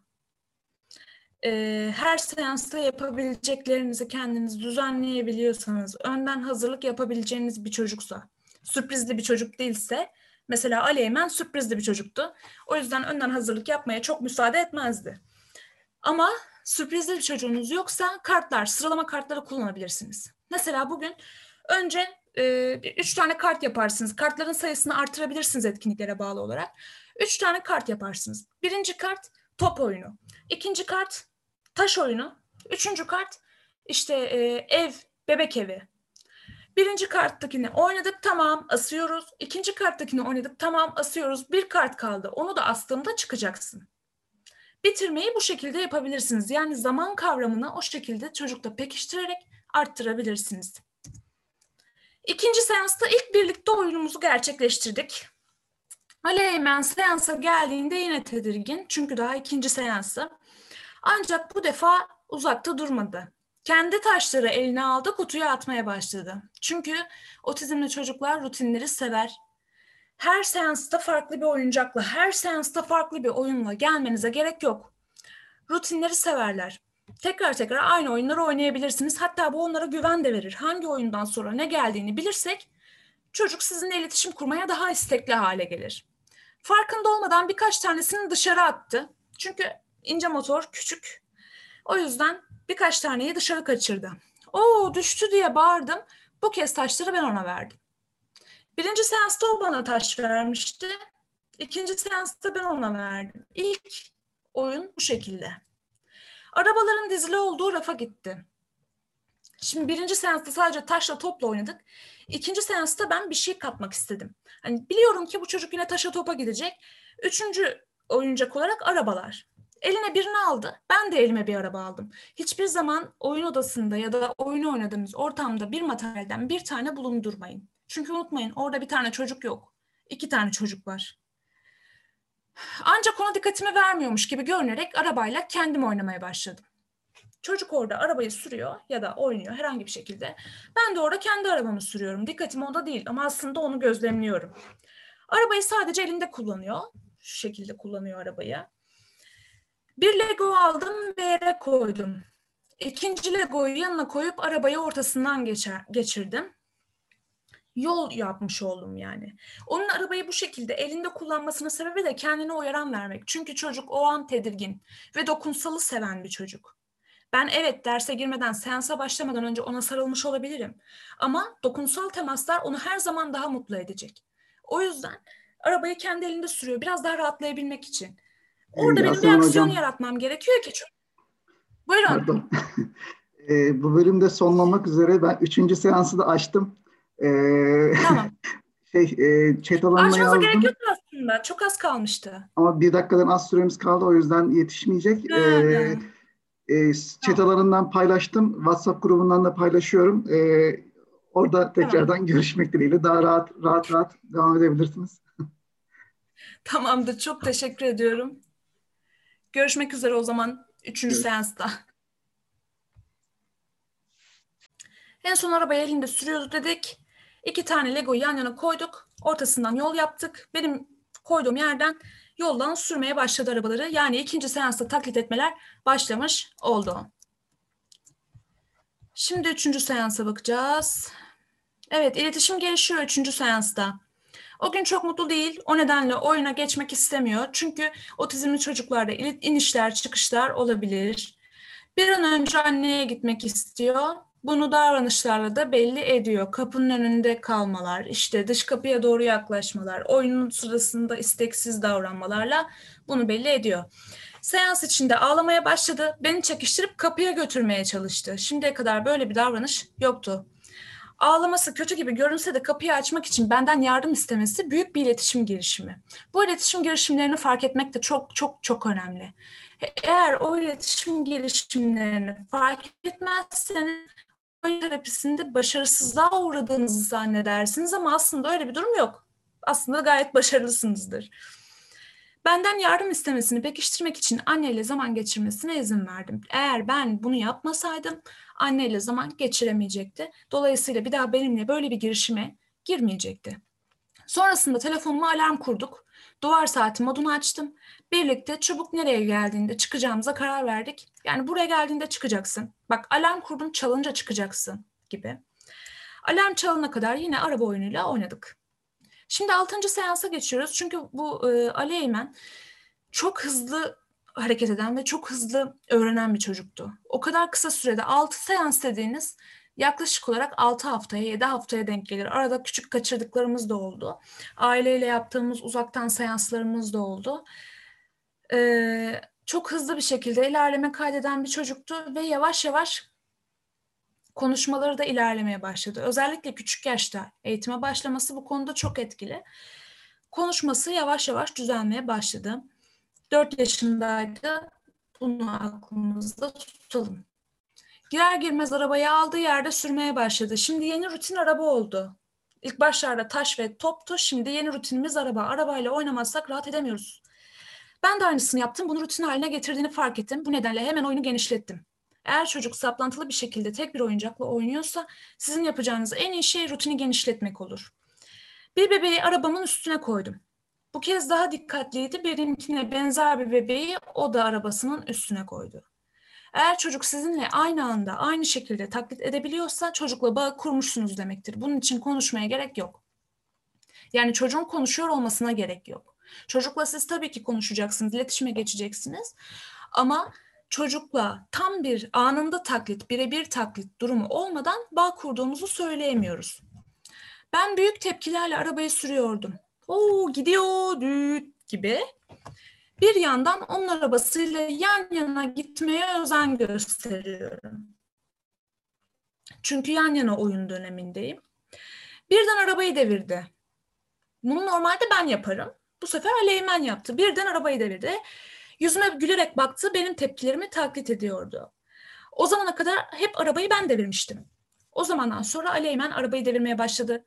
her seansta yapabileceklerinizi kendiniz düzenleyebiliyorsanız, önden hazırlık yapabileceğiniz bir çocuksa, sürprizli bir çocuk değilse, mesela Aleymen sürprizli bir çocuktu. O yüzden önden hazırlık yapmaya çok müsaade etmezdi. Ama sürprizli bir çocuğunuz yoksa kartlar, sıralama kartları kullanabilirsiniz. Mesela bugün önce e, üç tane kart yaparsınız. Kartların sayısını artırabilirsiniz etkinliklere bağlı olarak. Üç tane kart yaparsınız. Birinci kart top oyunu. İkinci kart taş oyunu. Üçüncü kart işte e, ev, bebek evi. Birinci karttakini oynadık tamam asıyoruz. İkinci karttakini oynadık tamam asıyoruz. Bir kart kaldı. Onu da astığımda çıkacaksın. Bitirmeyi bu şekilde yapabilirsiniz. Yani zaman kavramını o şekilde çocukla pekiştirerek arttırabilirsiniz. İkinci seansta ilk birlikte oyunumuzu gerçekleştirdik. Ali Eymen seansa geldiğinde yine tedirgin. Çünkü daha ikinci seansı. Ancak bu defa uzakta durmadı. Kendi taşları eline aldı, kutuya atmaya başladı. Çünkü otizmli çocuklar rutinleri sever. Her seansta farklı bir oyuncakla, her seansta farklı bir oyunla gelmenize gerek yok. Rutinleri severler. Tekrar tekrar aynı oyunları oynayabilirsiniz. Hatta bu onlara güven de verir. Hangi oyundan sonra ne geldiğini bilirsek çocuk sizinle iletişim kurmaya daha istekli hale gelir. Farkında olmadan birkaç tanesini dışarı attı. Çünkü ince motor küçük. O yüzden birkaç taneyi dışarı kaçırdı. Oo düştü diye bağırdım. Bu kez taşları ben ona verdim. Birinci seansta o bana taş vermişti. İkinci seansta ben ona verdim. İlk oyun bu şekilde. Arabaların dizili olduğu rafa gitti. Şimdi birinci seansta sadece taşla topla oynadık. İkinci seansta ben bir şey katmak istedim. Hani biliyorum ki bu çocuk yine taşa topa gidecek. Üçüncü oyuncak olarak arabalar. Eline birini aldı. Ben de elime bir araba aldım. Hiçbir zaman oyun odasında ya da oyunu oynadığımız ortamda bir materyalden bir tane bulundurmayın. Çünkü unutmayın orada bir tane çocuk yok. İki tane çocuk var. Ancak ona dikkatimi vermiyormuş gibi görünerek arabayla kendim oynamaya başladım. Çocuk orada arabayı sürüyor ya da oynuyor herhangi bir şekilde. Ben de orada kendi arabamı sürüyorum. Dikkatim onda değil ama aslında onu gözlemliyorum. Arabayı sadece elinde kullanıyor. Şu şekilde kullanıyor arabayı. Bir Lego aldım ve yere koydum. İkinci Lego'yu yanına koyup arabayı ortasından geçer, geçirdim. Yol yapmış oldum yani. Onun arabayı bu şekilde elinde kullanmasının sebebi de kendine uyaran vermek. Çünkü çocuk o an tedirgin ve dokunsalı seven bir çocuk. Ben evet derse girmeden, seansa başlamadan önce ona sarılmış olabilirim. Ama dokunsal temaslar onu her zaman daha mutlu edecek. O yüzden arabayı kendi elinde sürüyor. Biraz daha rahatlayabilmek için. Orada benim bir Yasemin aksiyon Hocam. yaratmam gerekiyor ki. çocuk- Buyurun. Pardon. <laughs> Ee, bu bölümde sonlamak üzere ben üçüncü seansı da açtım. Ee, Tamam. <laughs> şey, e, chat alanına Açmanıza yazdım gerek yok aslında. Çok az kalmıştı. ama bir dakikadan az süremiz kaldı o yüzden yetişmeyecek. Ee, ha. e, chat alanından paylaştım. WhatsApp grubundan da paylaşıyorum. Ee, orada tekrardan <laughs> görüşmek dileğiyle daha rahat rahat rahat devam edebilirsiniz. Tamamdır. Çok teşekkür ediyorum. Görüşmek üzere o zaman. Üçüncü Görüş- seansta. En son arabayı elinde sürüyordu dedik. İki tane Lego yan yana koyduk. Ortasından yol yaptık. Benim koyduğum yerden yoldan sürmeye başladı arabaları. Yani ikinci seansta taklit etmeler başlamış oldu. Şimdi üçüncü seansa bakacağız. Evet, iletişim gelişiyor üçüncü seansta. O gün çok mutlu değil. O nedenle oyuna geçmek istemiyor. Çünkü otizmli çocuklarda inişler, çıkışlar olabilir. Bir an önce anneye gitmek istiyor. Bunu davranışlarla da belli ediyor. Kapının önünde kalmalar, işte dış kapıya doğru yaklaşmalar, oyunun sırasında isteksiz davranmalarla bunu belli ediyor. Seans içinde ağlamaya başladı. Beni çekiştirip kapıya götürmeye çalıştı. Şimdiye kadar böyle bir davranış yoktu ağlaması kötü gibi görünse de kapıyı açmak için benden yardım istemesi büyük bir iletişim girişimi. Bu iletişim girişimlerini fark etmek de çok çok çok önemli. Eğer o iletişim girişimlerini fark etmezseniz oyun terapisinde başarısızlığa uğradığınızı zannedersiniz ama aslında öyle bir durum yok. Aslında gayet başarılısınızdır. Benden yardım istemesini pekiştirmek için anneyle zaman geçirmesine izin verdim. Eğer ben bunu yapmasaydım anneyle zaman geçiremeyecekti. Dolayısıyla bir daha benimle böyle bir girişime girmeyecekti. Sonrasında telefonuma alarm kurduk. Duvar saati modunu açtım. Birlikte çabuk nereye geldiğinde çıkacağımıza karar verdik. Yani buraya geldiğinde çıkacaksın. Bak alarm kurdum çalınca çıkacaksın gibi. Alarm çalana kadar yine araba oyunuyla oynadık. Şimdi 6. seansa geçiyoruz. Çünkü bu e, Ali Eymen çok hızlı hareket eden ve çok hızlı öğrenen bir çocuktu. O kadar kısa sürede 6 seans dediğiniz yaklaşık olarak 6 haftaya 7 haftaya denk gelir. Arada küçük kaçırdıklarımız da oldu. Aileyle yaptığımız uzaktan seanslarımız da oldu. Ee, çok hızlı bir şekilde ilerleme kaydeden bir çocuktu ve yavaş yavaş konuşmaları da ilerlemeye başladı. Özellikle küçük yaşta eğitime başlaması bu konuda çok etkili. Konuşması yavaş yavaş düzelmeye başladı. 4 yaşındaydı. Bunu aklımızda tutalım. Girer girmez arabayı aldığı yerde sürmeye başladı. Şimdi yeni rutin araba oldu. İlk başlarda taş ve toptu. Şimdi yeni rutinimiz araba. Arabayla oynamazsak rahat edemiyoruz. Ben de aynısını yaptım. Bunu rutin haline getirdiğini fark ettim. Bu nedenle hemen oyunu genişlettim. Eğer çocuk saplantılı bir şekilde tek bir oyuncakla oynuyorsa sizin yapacağınız en iyi şey rutini genişletmek olur. Bir bebeği arabamın üstüne koydum. Bu kez daha dikkatliydi. Benimkine benzer bir bebeği o da arabasının üstüne koydu. Eğer çocuk sizinle aynı anda aynı şekilde taklit edebiliyorsa çocukla bağ kurmuşsunuz demektir. Bunun için konuşmaya gerek yok. Yani çocuğun konuşuyor olmasına gerek yok. Çocukla siz tabii ki konuşacaksınız, iletişime geçeceksiniz. Ama çocukla tam bir anında taklit, birebir taklit durumu olmadan bağ kurduğumuzu söyleyemiyoruz. Ben büyük tepkilerle arabayı sürüyordum. Oo gidiyor düt gibi. Bir yandan onun arabasıyla yan yana gitmeye özen gösteriyorum. Çünkü yan yana oyun dönemindeyim. Birden arabayı devirdi. Bunu normalde ben yaparım. Bu sefer Aleymen yaptı. Birden arabayı devirdi. Yüzüme gülerek baktı, benim tepkilerimi taklit ediyordu. O zamana kadar hep arabayı ben devirmiştim. O zamandan sonra Aleymen arabayı devirmeye başladı.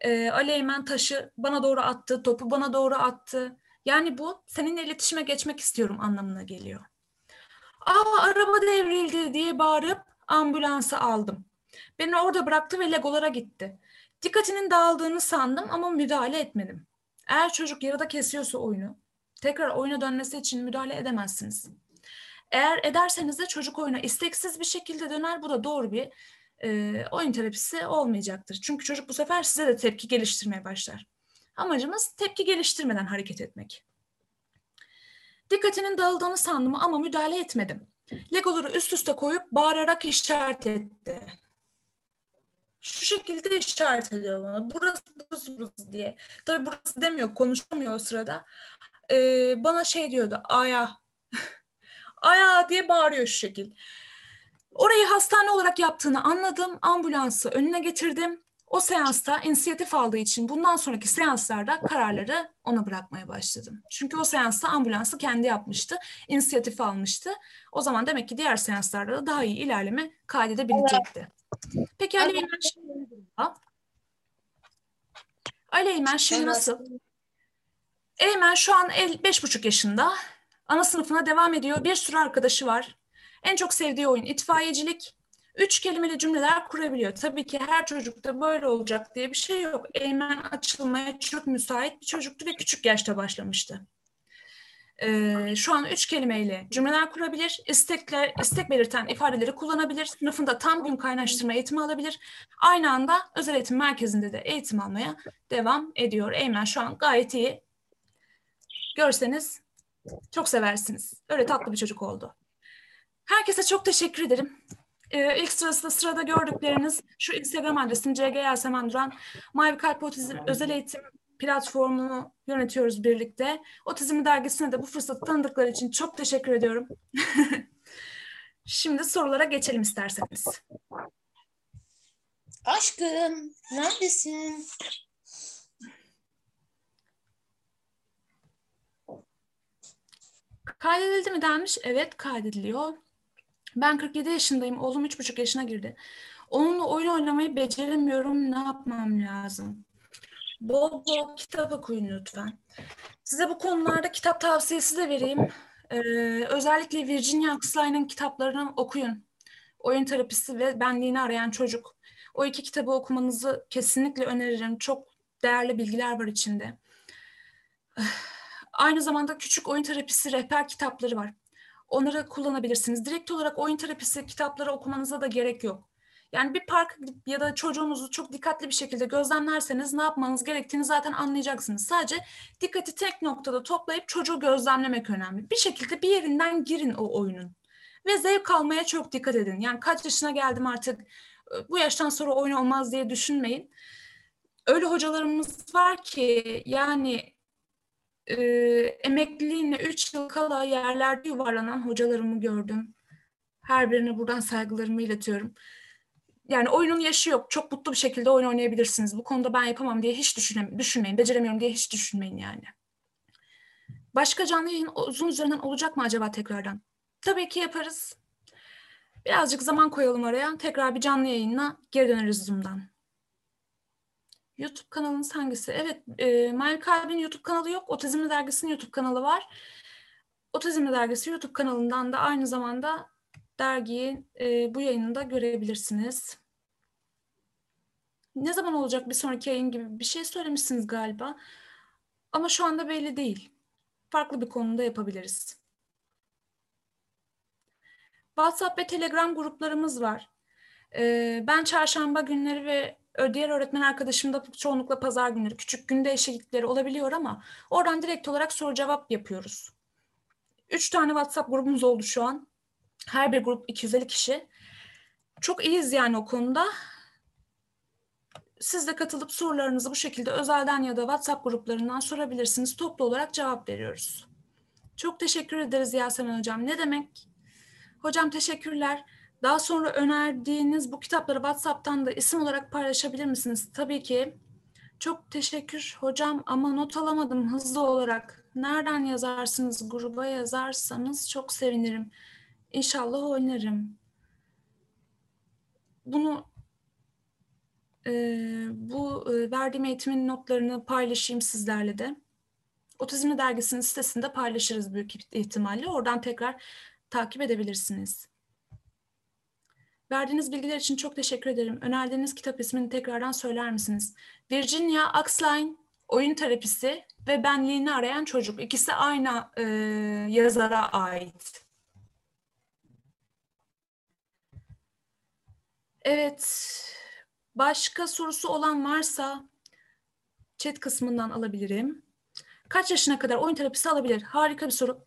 Ee, Aleymen taşı bana doğru attı, topu bana doğru attı. Yani bu seninle iletişime geçmek istiyorum anlamına geliyor. Aa araba devrildi diye bağırıp ambulansı aldım. Beni orada bıraktı ve legolara gitti. Dikkatinin dağıldığını sandım ama müdahale etmedim. Eğer çocuk yarıda kesiyorsa oyunu, tekrar oyuna dönmesi için müdahale edemezsiniz. Eğer ederseniz de çocuk oyuna isteksiz bir şekilde döner. Bu da doğru bir e, oyun terapisi olmayacaktır. Çünkü çocuk bu sefer size de tepki geliştirmeye başlar. Amacımız tepki geliştirmeden hareket etmek. Dikkatinin dağıldığını sandım ama müdahale etmedim. Legoları üst üste koyup bağırarak işaret etti. Şu şekilde işaret ediyor bana. Burası, burası, burası diye. Tabii burası demiyor, konuşamıyor o sırada. Ee, bana şey diyordu, aya. <laughs> aya diye bağırıyor şu şekil. Orayı hastane olarak yaptığını anladım. Ambulansı önüne getirdim. O seansta inisiyatif aldığı için bundan sonraki seanslarda kararları ona bırakmaya başladım. Çünkü o seansta ambulansı kendi yapmıştı, inisiyatif almıştı. O zaman demek ki diğer seanslarda da daha iyi ilerleme kaydedebilecekti. Peki Ali Eymen şimdi ne durumda? Ali Eymen şimdi nasıl? Eymen şu an el, beş buçuk yaşında. Ana sınıfına devam ediyor. Bir sürü arkadaşı var. En çok sevdiği oyun itfaiyecilik. Üç kelimeli cümleler kurabiliyor. Tabii ki her çocukta böyle olacak diye bir şey yok. Eymen açılmaya çok müsait bir çocuktu ve küçük yaşta başlamıştı. Ee, şu an üç kelimeyle cümleler kurabilir, istekler, istek belirten ifadeleri kullanabilir, sınıfında tam gün kaynaştırma eğitimi alabilir. Aynı anda özel eğitim merkezinde de eğitim almaya devam ediyor. Eymen şu an gayet iyi. Görseniz çok seversiniz. Öyle tatlı bir çocuk oldu. Herkese çok teşekkür ederim. Ee, ilk sırasında sırada gördükleriniz şu Instagram adresim CG Yasemen Duran. Mavi Kalp Otizm Özel Eğitim platformunu yönetiyoruz birlikte. Otizm dergisine de bu fırsatı tanıdıkları için çok teşekkür ediyorum. <laughs> Şimdi sorulara geçelim isterseniz. Aşkım, neredesin? Kaydedildi mi denmiş? Evet kaydediliyor. Ben 47 yaşındayım. Oğlum 3,5 yaşına girdi. Onunla oyun oynamayı beceremiyorum. Ne yapmam lazım? Bol bol kitap okuyun lütfen. Size bu konularda kitap tavsiyesi de vereyim. Ee, özellikle Virginia Axline'ın kitaplarını okuyun. Oyun terapisi ve benliğini arayan çocuk. O iki kitabı okumanızı kesinlikle öneririm. Çok değerli bilgiler var içinde. Aynı zamanda küçük oyun terapisi rehber kitapları var. Onları kullanabilirsiniz. Direkt olarak oyun terapisi kitapları okumanıza da gerek yok. Yani bir park ya da çocuğunuzu çok dikkatli bir şekilde gözlemlerseniz ne yapmanız gerektiğini zaten anlayacaksınız. Sadece dikkati tek noktada toplayıp çocuğu gözlemlemek önemli. Bir şekilde bir yerinden girin o oyunun. Ve zevk almaya çok dikkat edin. Yani kaç yaşına geldim artık bu yaştan sonra oyun olmaz diye düşünmeyin. Öyle hocalarımız var ki yani e, emekliliğine 3 yıl kala yerlerde yuvarlanan hocalarımı gördüm. Her birine buradan saygılarımı iletiyorum. Yani oyunun yaşı yok. Çok mutlu bir şekilde oyun oynayabilirsiniz. Bu konuda ben yapamam diye hiç düşünme, düşünmeyin. Beceremiyorum diye hiç düşünmeyin yani. Başka canlı yayın uzun üzerinden olacak mı acaba tekrardan? Tabii ki yaparız. Birazcık zaman koyalım araya. Tekrar bir canlı yayınla geri döneriz Zoom'dan. YouTube kanalınız hangisi? Evet, e, Mavi Kalbin YouTube kanalı yok. Otizmli Dergisi'nin YouTube kanalı var. Otizmli Dergisi YouTube kanalından da aynı zamanda dergiyi e, bu yayında görebilirsiniz. Ne zaman olacak bir sonraki yayın gibi bir şey söylemişsiniz galiba. Ama şu anda belli değil. Farklı bir konuda yapabiliriz. WhatsApp ve Telegram gruplarımız var. Ee, ben çarşamba günleri ve diğer öğretmen arkadaşım da çoğunlukla pazar günleri küçük gün değişiklikleri olabiliyor ama oradan direkt olarak soru cevap yapıyoruz. Üç tane WhatsApp grubumuz oldu şu an. Her bir grup 250 kişi. Çok iyiyiz yani o konuda. Siz de katılıp sorularınızı bu şekilde özelden ya da WhatsApp gruplarından sorabilirsiniz. Toplu olarak cevap veriyoruz. Çok teşekkür ederiz Yasemin Hocam. Ne demek? Hocam teşekkürler. Daha sonra önerdiğiniz bu kitapları WhatsApp'tan da isim olarak paylaşabilir misiniz? Tabii ki. Çok teşekkür hocam ama not alamadım hızlı olarak. Nereden yazarsınız? Gruba yazarsanız çok sevinirim. İnşallah oynarım. Bunu e, bu e, verdiğim eğitimin notlarını paylaşayım sizlerle de. Otizmli Dergisi'nin sitesinde paylaşırız büyük ihtimalle. Oradan tekrar takip edebilirsiniz. Verdiğiniz bilgiler için çok teşekkür ederim. Önerdiğiniz kitap ismini tekrardan söyler misiniz? Virginia Axline, Oyun Terapisi ve Benliğini Arayan Çocuk. İkisi aynı e, yazara ait. Evet, başka sorusu olan varsa chat kısmından alabilirim. Kaç yaşına kadar oyun terapisi alabilir? Harika bir soru.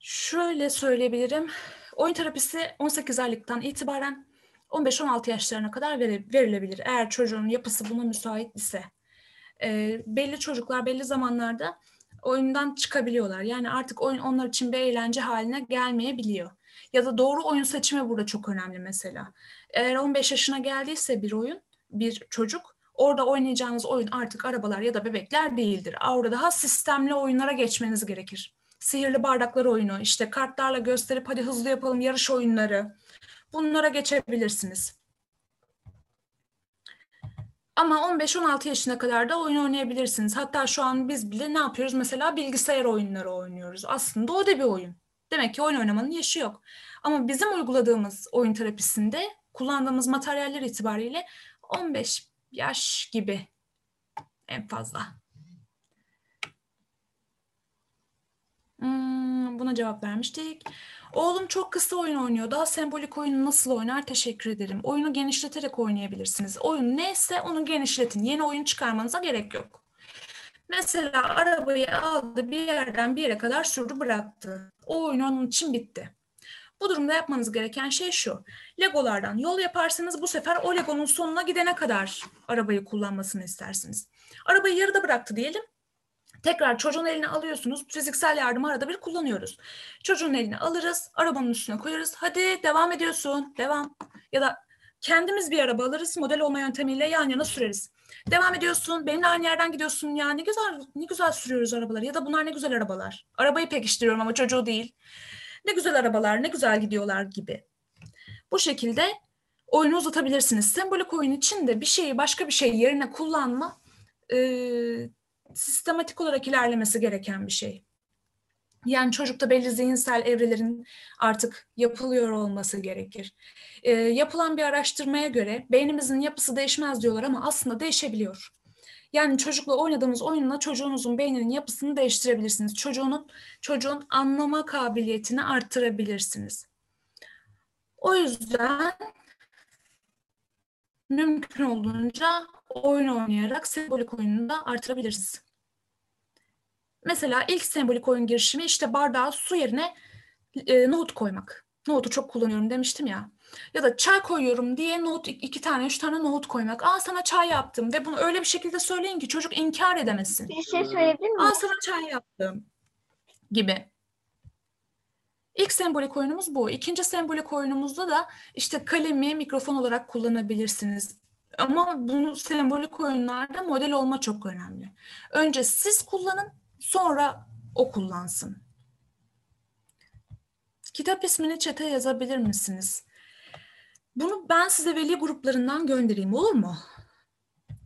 Şöyle söyleyebilirim. Oyun terapisi 18 aylıktan itibaren 15-16 yaşlarına kadar verilebilir. Eğer çocuğun yapısı buna müsait ise. E, belli çocuklar belli zamanlarda oyundan çıkabiliyorlar. Yani artık oyun onlar için bir eğlence haline gelmeyebiliyor. Ya da doğru oyun seçimi burada çok önemli mesela. Eğer 15 yaşına geldiyse bir oyun, bir çocuk orada oynayacağınız oyun artık arabalar ya da bebekler değildir. Orada daha sistemli oyunlara geçmeniz gerekir. Sihirli bardaklar oyunu, işte kartlarla gösterip hadi hızlı yapalım yarış oyunları. Bunlara geçebilirsiniz. Ama 15-16 yaşına kadar da oyun oynayabilirsiniz. Hatta şu an biz bile ne yapıyoruz? Mesela bilgisayar oyunları oynuyoruz. Aslında o da bir oyun. Demek ki oyun oynamanın yaşı yok. Ama bizim uyguladığımız oyun terapisinde kullandığımız materyaller itibariyle 15 yaş gibi en fazla. Hmm, buna cevap vermiştik. Oğlum çok kısa oyun oynuyor. Daha sembolik oyunu nasıl oynar? Teşekkür ederim. Oyunu genişleterek oynayabilirsiniz. Oyun neyse onu genişletin. Yeni oyun çıkarmanıza gerek yok. Mesela arabayı aldı bir yerden bir yere kadar sürdü bıraktı. O oyun onun için bitti. Bu durumda yapmanız gereken şey şu. Legolardan yol yaparsanız bu sefer o Lego'nun sonuna gidene kadar arabayı kullanmasını istersiniz. Arabayı yarıda bıraktı diyelim. Tekrar çocuğun eline alıyorsunuz. Fiziksel yardımı arada bir kullanıyoruz. Çocuğun eline alırız, arabanın üstüne koyarız. Hadi devam ediyorsun, devam. Ya da kendimiz bir araba alırız, model olma yöntemiyle yan yana süreriz. Devam ediyorsun, benimle aynı yerden gidiyorsun. Ya ne güzel, ne güzel sürüyoruz arabaları. Ya da bunlar ne güzel arabalar. Arabayı pekiştiriyorum ama çocuğu değil. Ne güzel arabalar, ne güzel gidiyorlar gibi. Bu şekilde oyunu uzatabilirsiniz. Sembolik oyun için de bir şeyi başka bir şey yerine kullanma e, sistematik olarak ilerlemesi gereken bir şey. Yani çocukta belli zihinsel evrelerin artık yapılıyor olması gerekir. E, yapılan bir araştırmaya göre beynimizin yapısı değişmez diyorlar ama aslında değişebiliyor. Yani çocukla oynadığınız oyunla çocuğunuzun beyninin yapısını değiştirebilirsiniz. Çocuğunun çocuğun anlama kabiliyetini arttırabilirsiniz. O yüzden mümkün olduğunca oyun oynayarak sembolik oyununu da artırabiliriz. Mesela ilk sembolik oyun girişimi işte bardağa su yerine e, nohut koymak. Nohutu çok kullanıyorum demiştim ya. Ya da çay koyuyorum diye nohut iki tane üç tane nohut koymak. Aa sana çay yaptım ve bunu öyle bir şekilde söyleyin ki çocuk inkar edemesin. Bir şey söyleyebilir miyim? Aa sana çay yaptım gibi. İlk sembolik oyunumuz bu. İkinci sembolik oyunumuzda da işte kalemi mikrofon olarak kullanabilirsiniz. Ama bunu sembolik oyunlarda model olma çok önemli. Önce siz kullanın, sonra o kullansın. Kitap ismini çete yazabilir misiniz? Bunu ben size veli gruplarından göndereyim olur mu?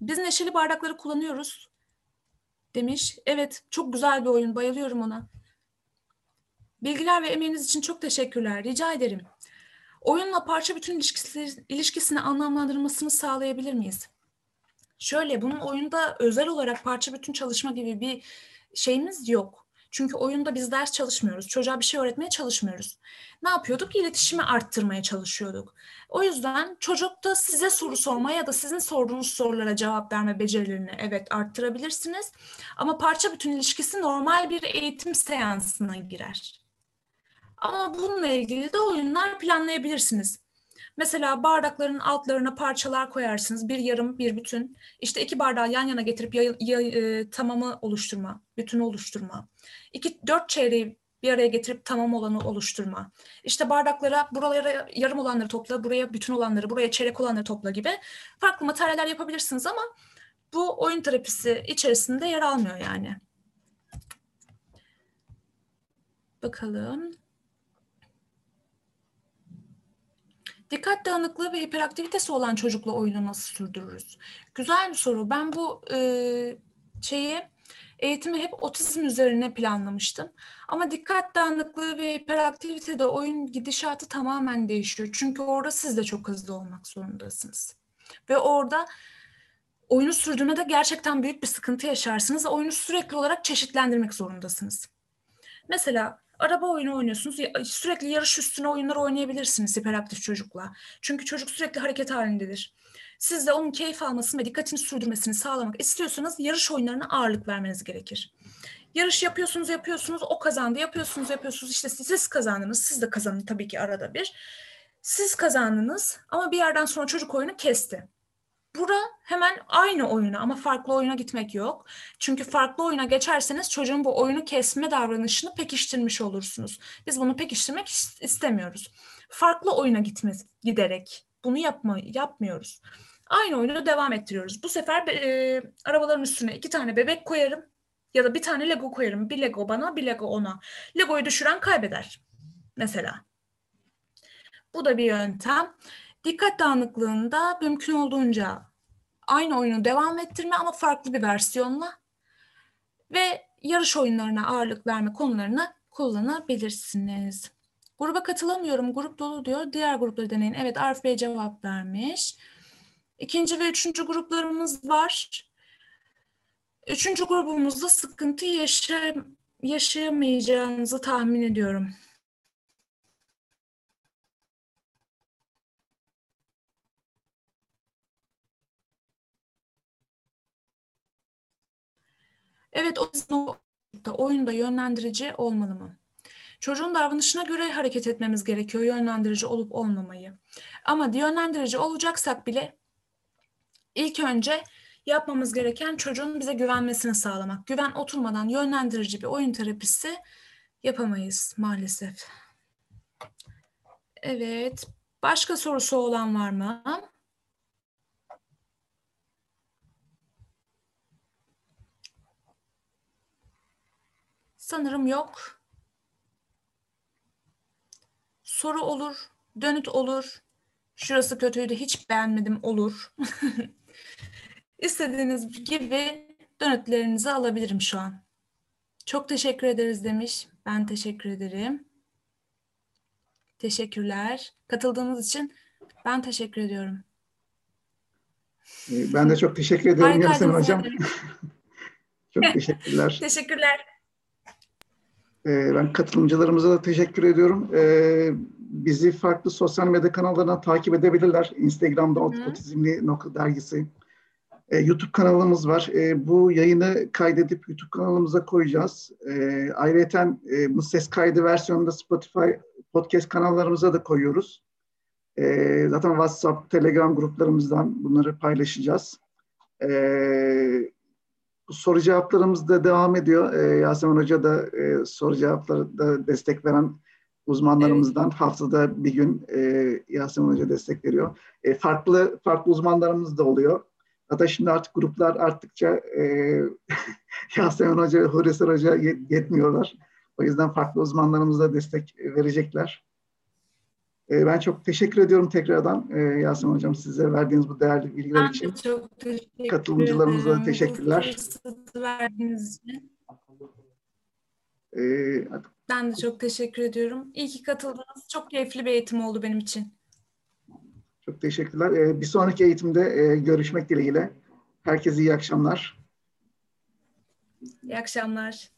Biz neşeli bardakları kullanıyoruz demiş. Evet, çok güzel bir oyun. Bayılıyorum ona. Bilgiler ve emeğiniz için çok teşekkürler. Rica ederim. Oyunla parça bütün ilişkisi, ilişkisini anlamlandırmasını sağlayabilir miyiz? Şöyle, bunun oyunda özel olarak parça bütün çalışma gibi bir şeyimiz yok. Çünkü oyunda biz ders çalışmıyoruz. Çocuğa bir şey öğretmeye çalışmıyoruz. Ne yapıyorduk? İletişimi arttırmaya çalışıyorduk. O yüzden çocuk da size soru sorma ya da sizin sorduğunuz sorulara cevap verme becerilerini evet arttırabilirsiniz. Ama parça bütün ilişkisi normal bir eğitim seansına girer. Ama bununla ilgili de oyunlar planlayabilirsiniz. Mesela bardakların altlarına parçalar koyarsınız. Bir yarım, bir bütün. İşte iki bardağı yan yana getirip ya, ya, e, tamamı oluşturma, bütünü oluşturma. İki, dört çeyreği bir araya getirip tamam olanı oluşturma. İşte bardaklara buralara yarım olanları topla, buraya bütün olanları, buraya çeyrek olanları topla gibi farklı materyaller yapabilirsiniz ama bu oyun terapisi içerisinde yer almıyor yani. Bakalım. Dikkat dağınıklığı ve hiperaktivitesi olan çocukla oyunu nasıl sürdürürüz? Güzel bir soru. Ben bu e, şeyi eğitimi hep otizm üzerine planlamıştım. Ama dikkat dağınıklığı ve hiperaktivitede oyun gidişatı tamamen değişiyor. Çünkü orada siz de çok hızlı olmak zorundasınız. Ve orada oyunu sürdürmede gerçekten büyük bir sıkıntı yaşarsınız. Oyunu sürekli olarak çeşitlendirmek zorundasınız. Mesela araba oyunu oynuyorsunuz. Sürekli yarış üstüne oyunlar oynayabilirsiniz hiperaktif çocukla. Çünkü çocuk sürekli hareket halindedir. Siz de onun keyif almasını ve dikkatini sürdürmesini sağlamak istiyorsanız yarış oyunlarına ağırlık vermeniz gerekir. Yarış yapıyorsunuz, yapıyorsunuz, o kazandı, yapıyorsunuz, yapıyorsunuz. İşte siz kazandınız, siz de kazanın tabii ki arada bir. Siz kazandınız ama bir yerden sonra çocuk oyunu kesti. Bura hemen aynı oyuna ama farklı oyuna gitmek yok. Çünkü farklı oyuna geçerseniz çocuğun bu oyunu kesme davranışını pekiştirmiş olursunuz. Biz bunu pekiştirmek istemiyoruz. Farklı oyuna gitmez giderek bunu yapma, yapmıyoruz. Aynı oyunu devam ettiriyoruz. Bu sefer e, arabaların üstüne iki tane bebek koyarım ya da bir tane Lego koyarım. Bir Lego bana, bir Lego ona. Legoyu düşüren kaybeder mesela. Bu da bir yöntem. Dikkat dağınıklığında mümkün olduğunca aynı oyunu devam ettirme ama farklı bir versiyonla ve yarış oyunlarına ağırlık verme konularını kullanabilirsiniz. Gruba katılamıyorum, grup dolu diyor. Diğer grupları deneyin. Evet Arif Bey cevap vermiş. İkinci ve üçüncü gruplarımız var. Üçüncü grubumuzda sıkıntı yaşa yaşayamayacağınızı tahmin ediyorum. Evet, o oyunda yönlendirici olmalı mı? Çocuğun davranışına göre hareket etmemiz gerekiyor yönlendirici olup olmamayı. Ama yönlendirici olacaksak bile ilk önce yapmamız gereken çocuğun bize güvenmesini sağlamak. Güven oturmadan yönlendirici bir oyun terapisi yapamayız maalesef. Evet. Başka sorusu olan var mı? Sanırım yok. Soru olur, dönüt olur. Şurası kötüydü, hiç beğenmedim olur. <laughs> İstediğiniz gibi dönütlerinizi alabilirim şu an. Çok teşekkür ederiz demiş. Ben teşekkür ederim. Teşekkürler. Katıldığınız için ben teşekkür ediyorum. Ee, ben de çok teşekkür ederim Yasemin Hocam. <laughs> çok teşekkürler. <laughs> teşekkürler. Ee, ben katılımcılarımıza da teşekkür ediyorum. Ee, bizi farklı sosyal medya kanallarından takip edebilirler. Instagram'da Hı. Otizmli Nokta Dergisi. Ee, YouTube kanalımız var. Bu yayını kaydedip YouTube kanalımıza koyacağız. Ayrıca bu ses kaydı versiyonunda Spotify podcast kanallarımıza da koyuyoruz. Zaten WhatsApp, Telegram gruplarımızdan bunları paylaşacağız soru cevaplarımız da devam ediyor. Ee, Yasemin Hoca da e, soru cevapları da destek veren uzmanlarımızdan evet. haftada bir gün e, Yasemin Hoca destek veriyor. E, farklı farklı uzmanlarımız da oluyor. Hatta şimdi artık gruplar arttıkça e, <laughs> Yasemin Hoca, Hulusi Hoca yetmiyorlar. O yüzden farklı uzmanlarımız da destek verecekler. E, ben çok teşekkür ediyorum tekrardan e, Yasemin Hocam size verdiğiniz bu değerli bilgiler Ben için. çok teşekkür Katılımcılarımıza ederim. teşekkürler. Verdiğiniz için. E, Ben de çok teşekkür ediyorum. İyi ki katıldınız. Çok keyifli bir eğitim oldu benim için. çok teşekkürler. E, bir sonraki eğitimde e, görüşmek dileğiyle. Herkese iyi akşamlar. İyi akşamlar.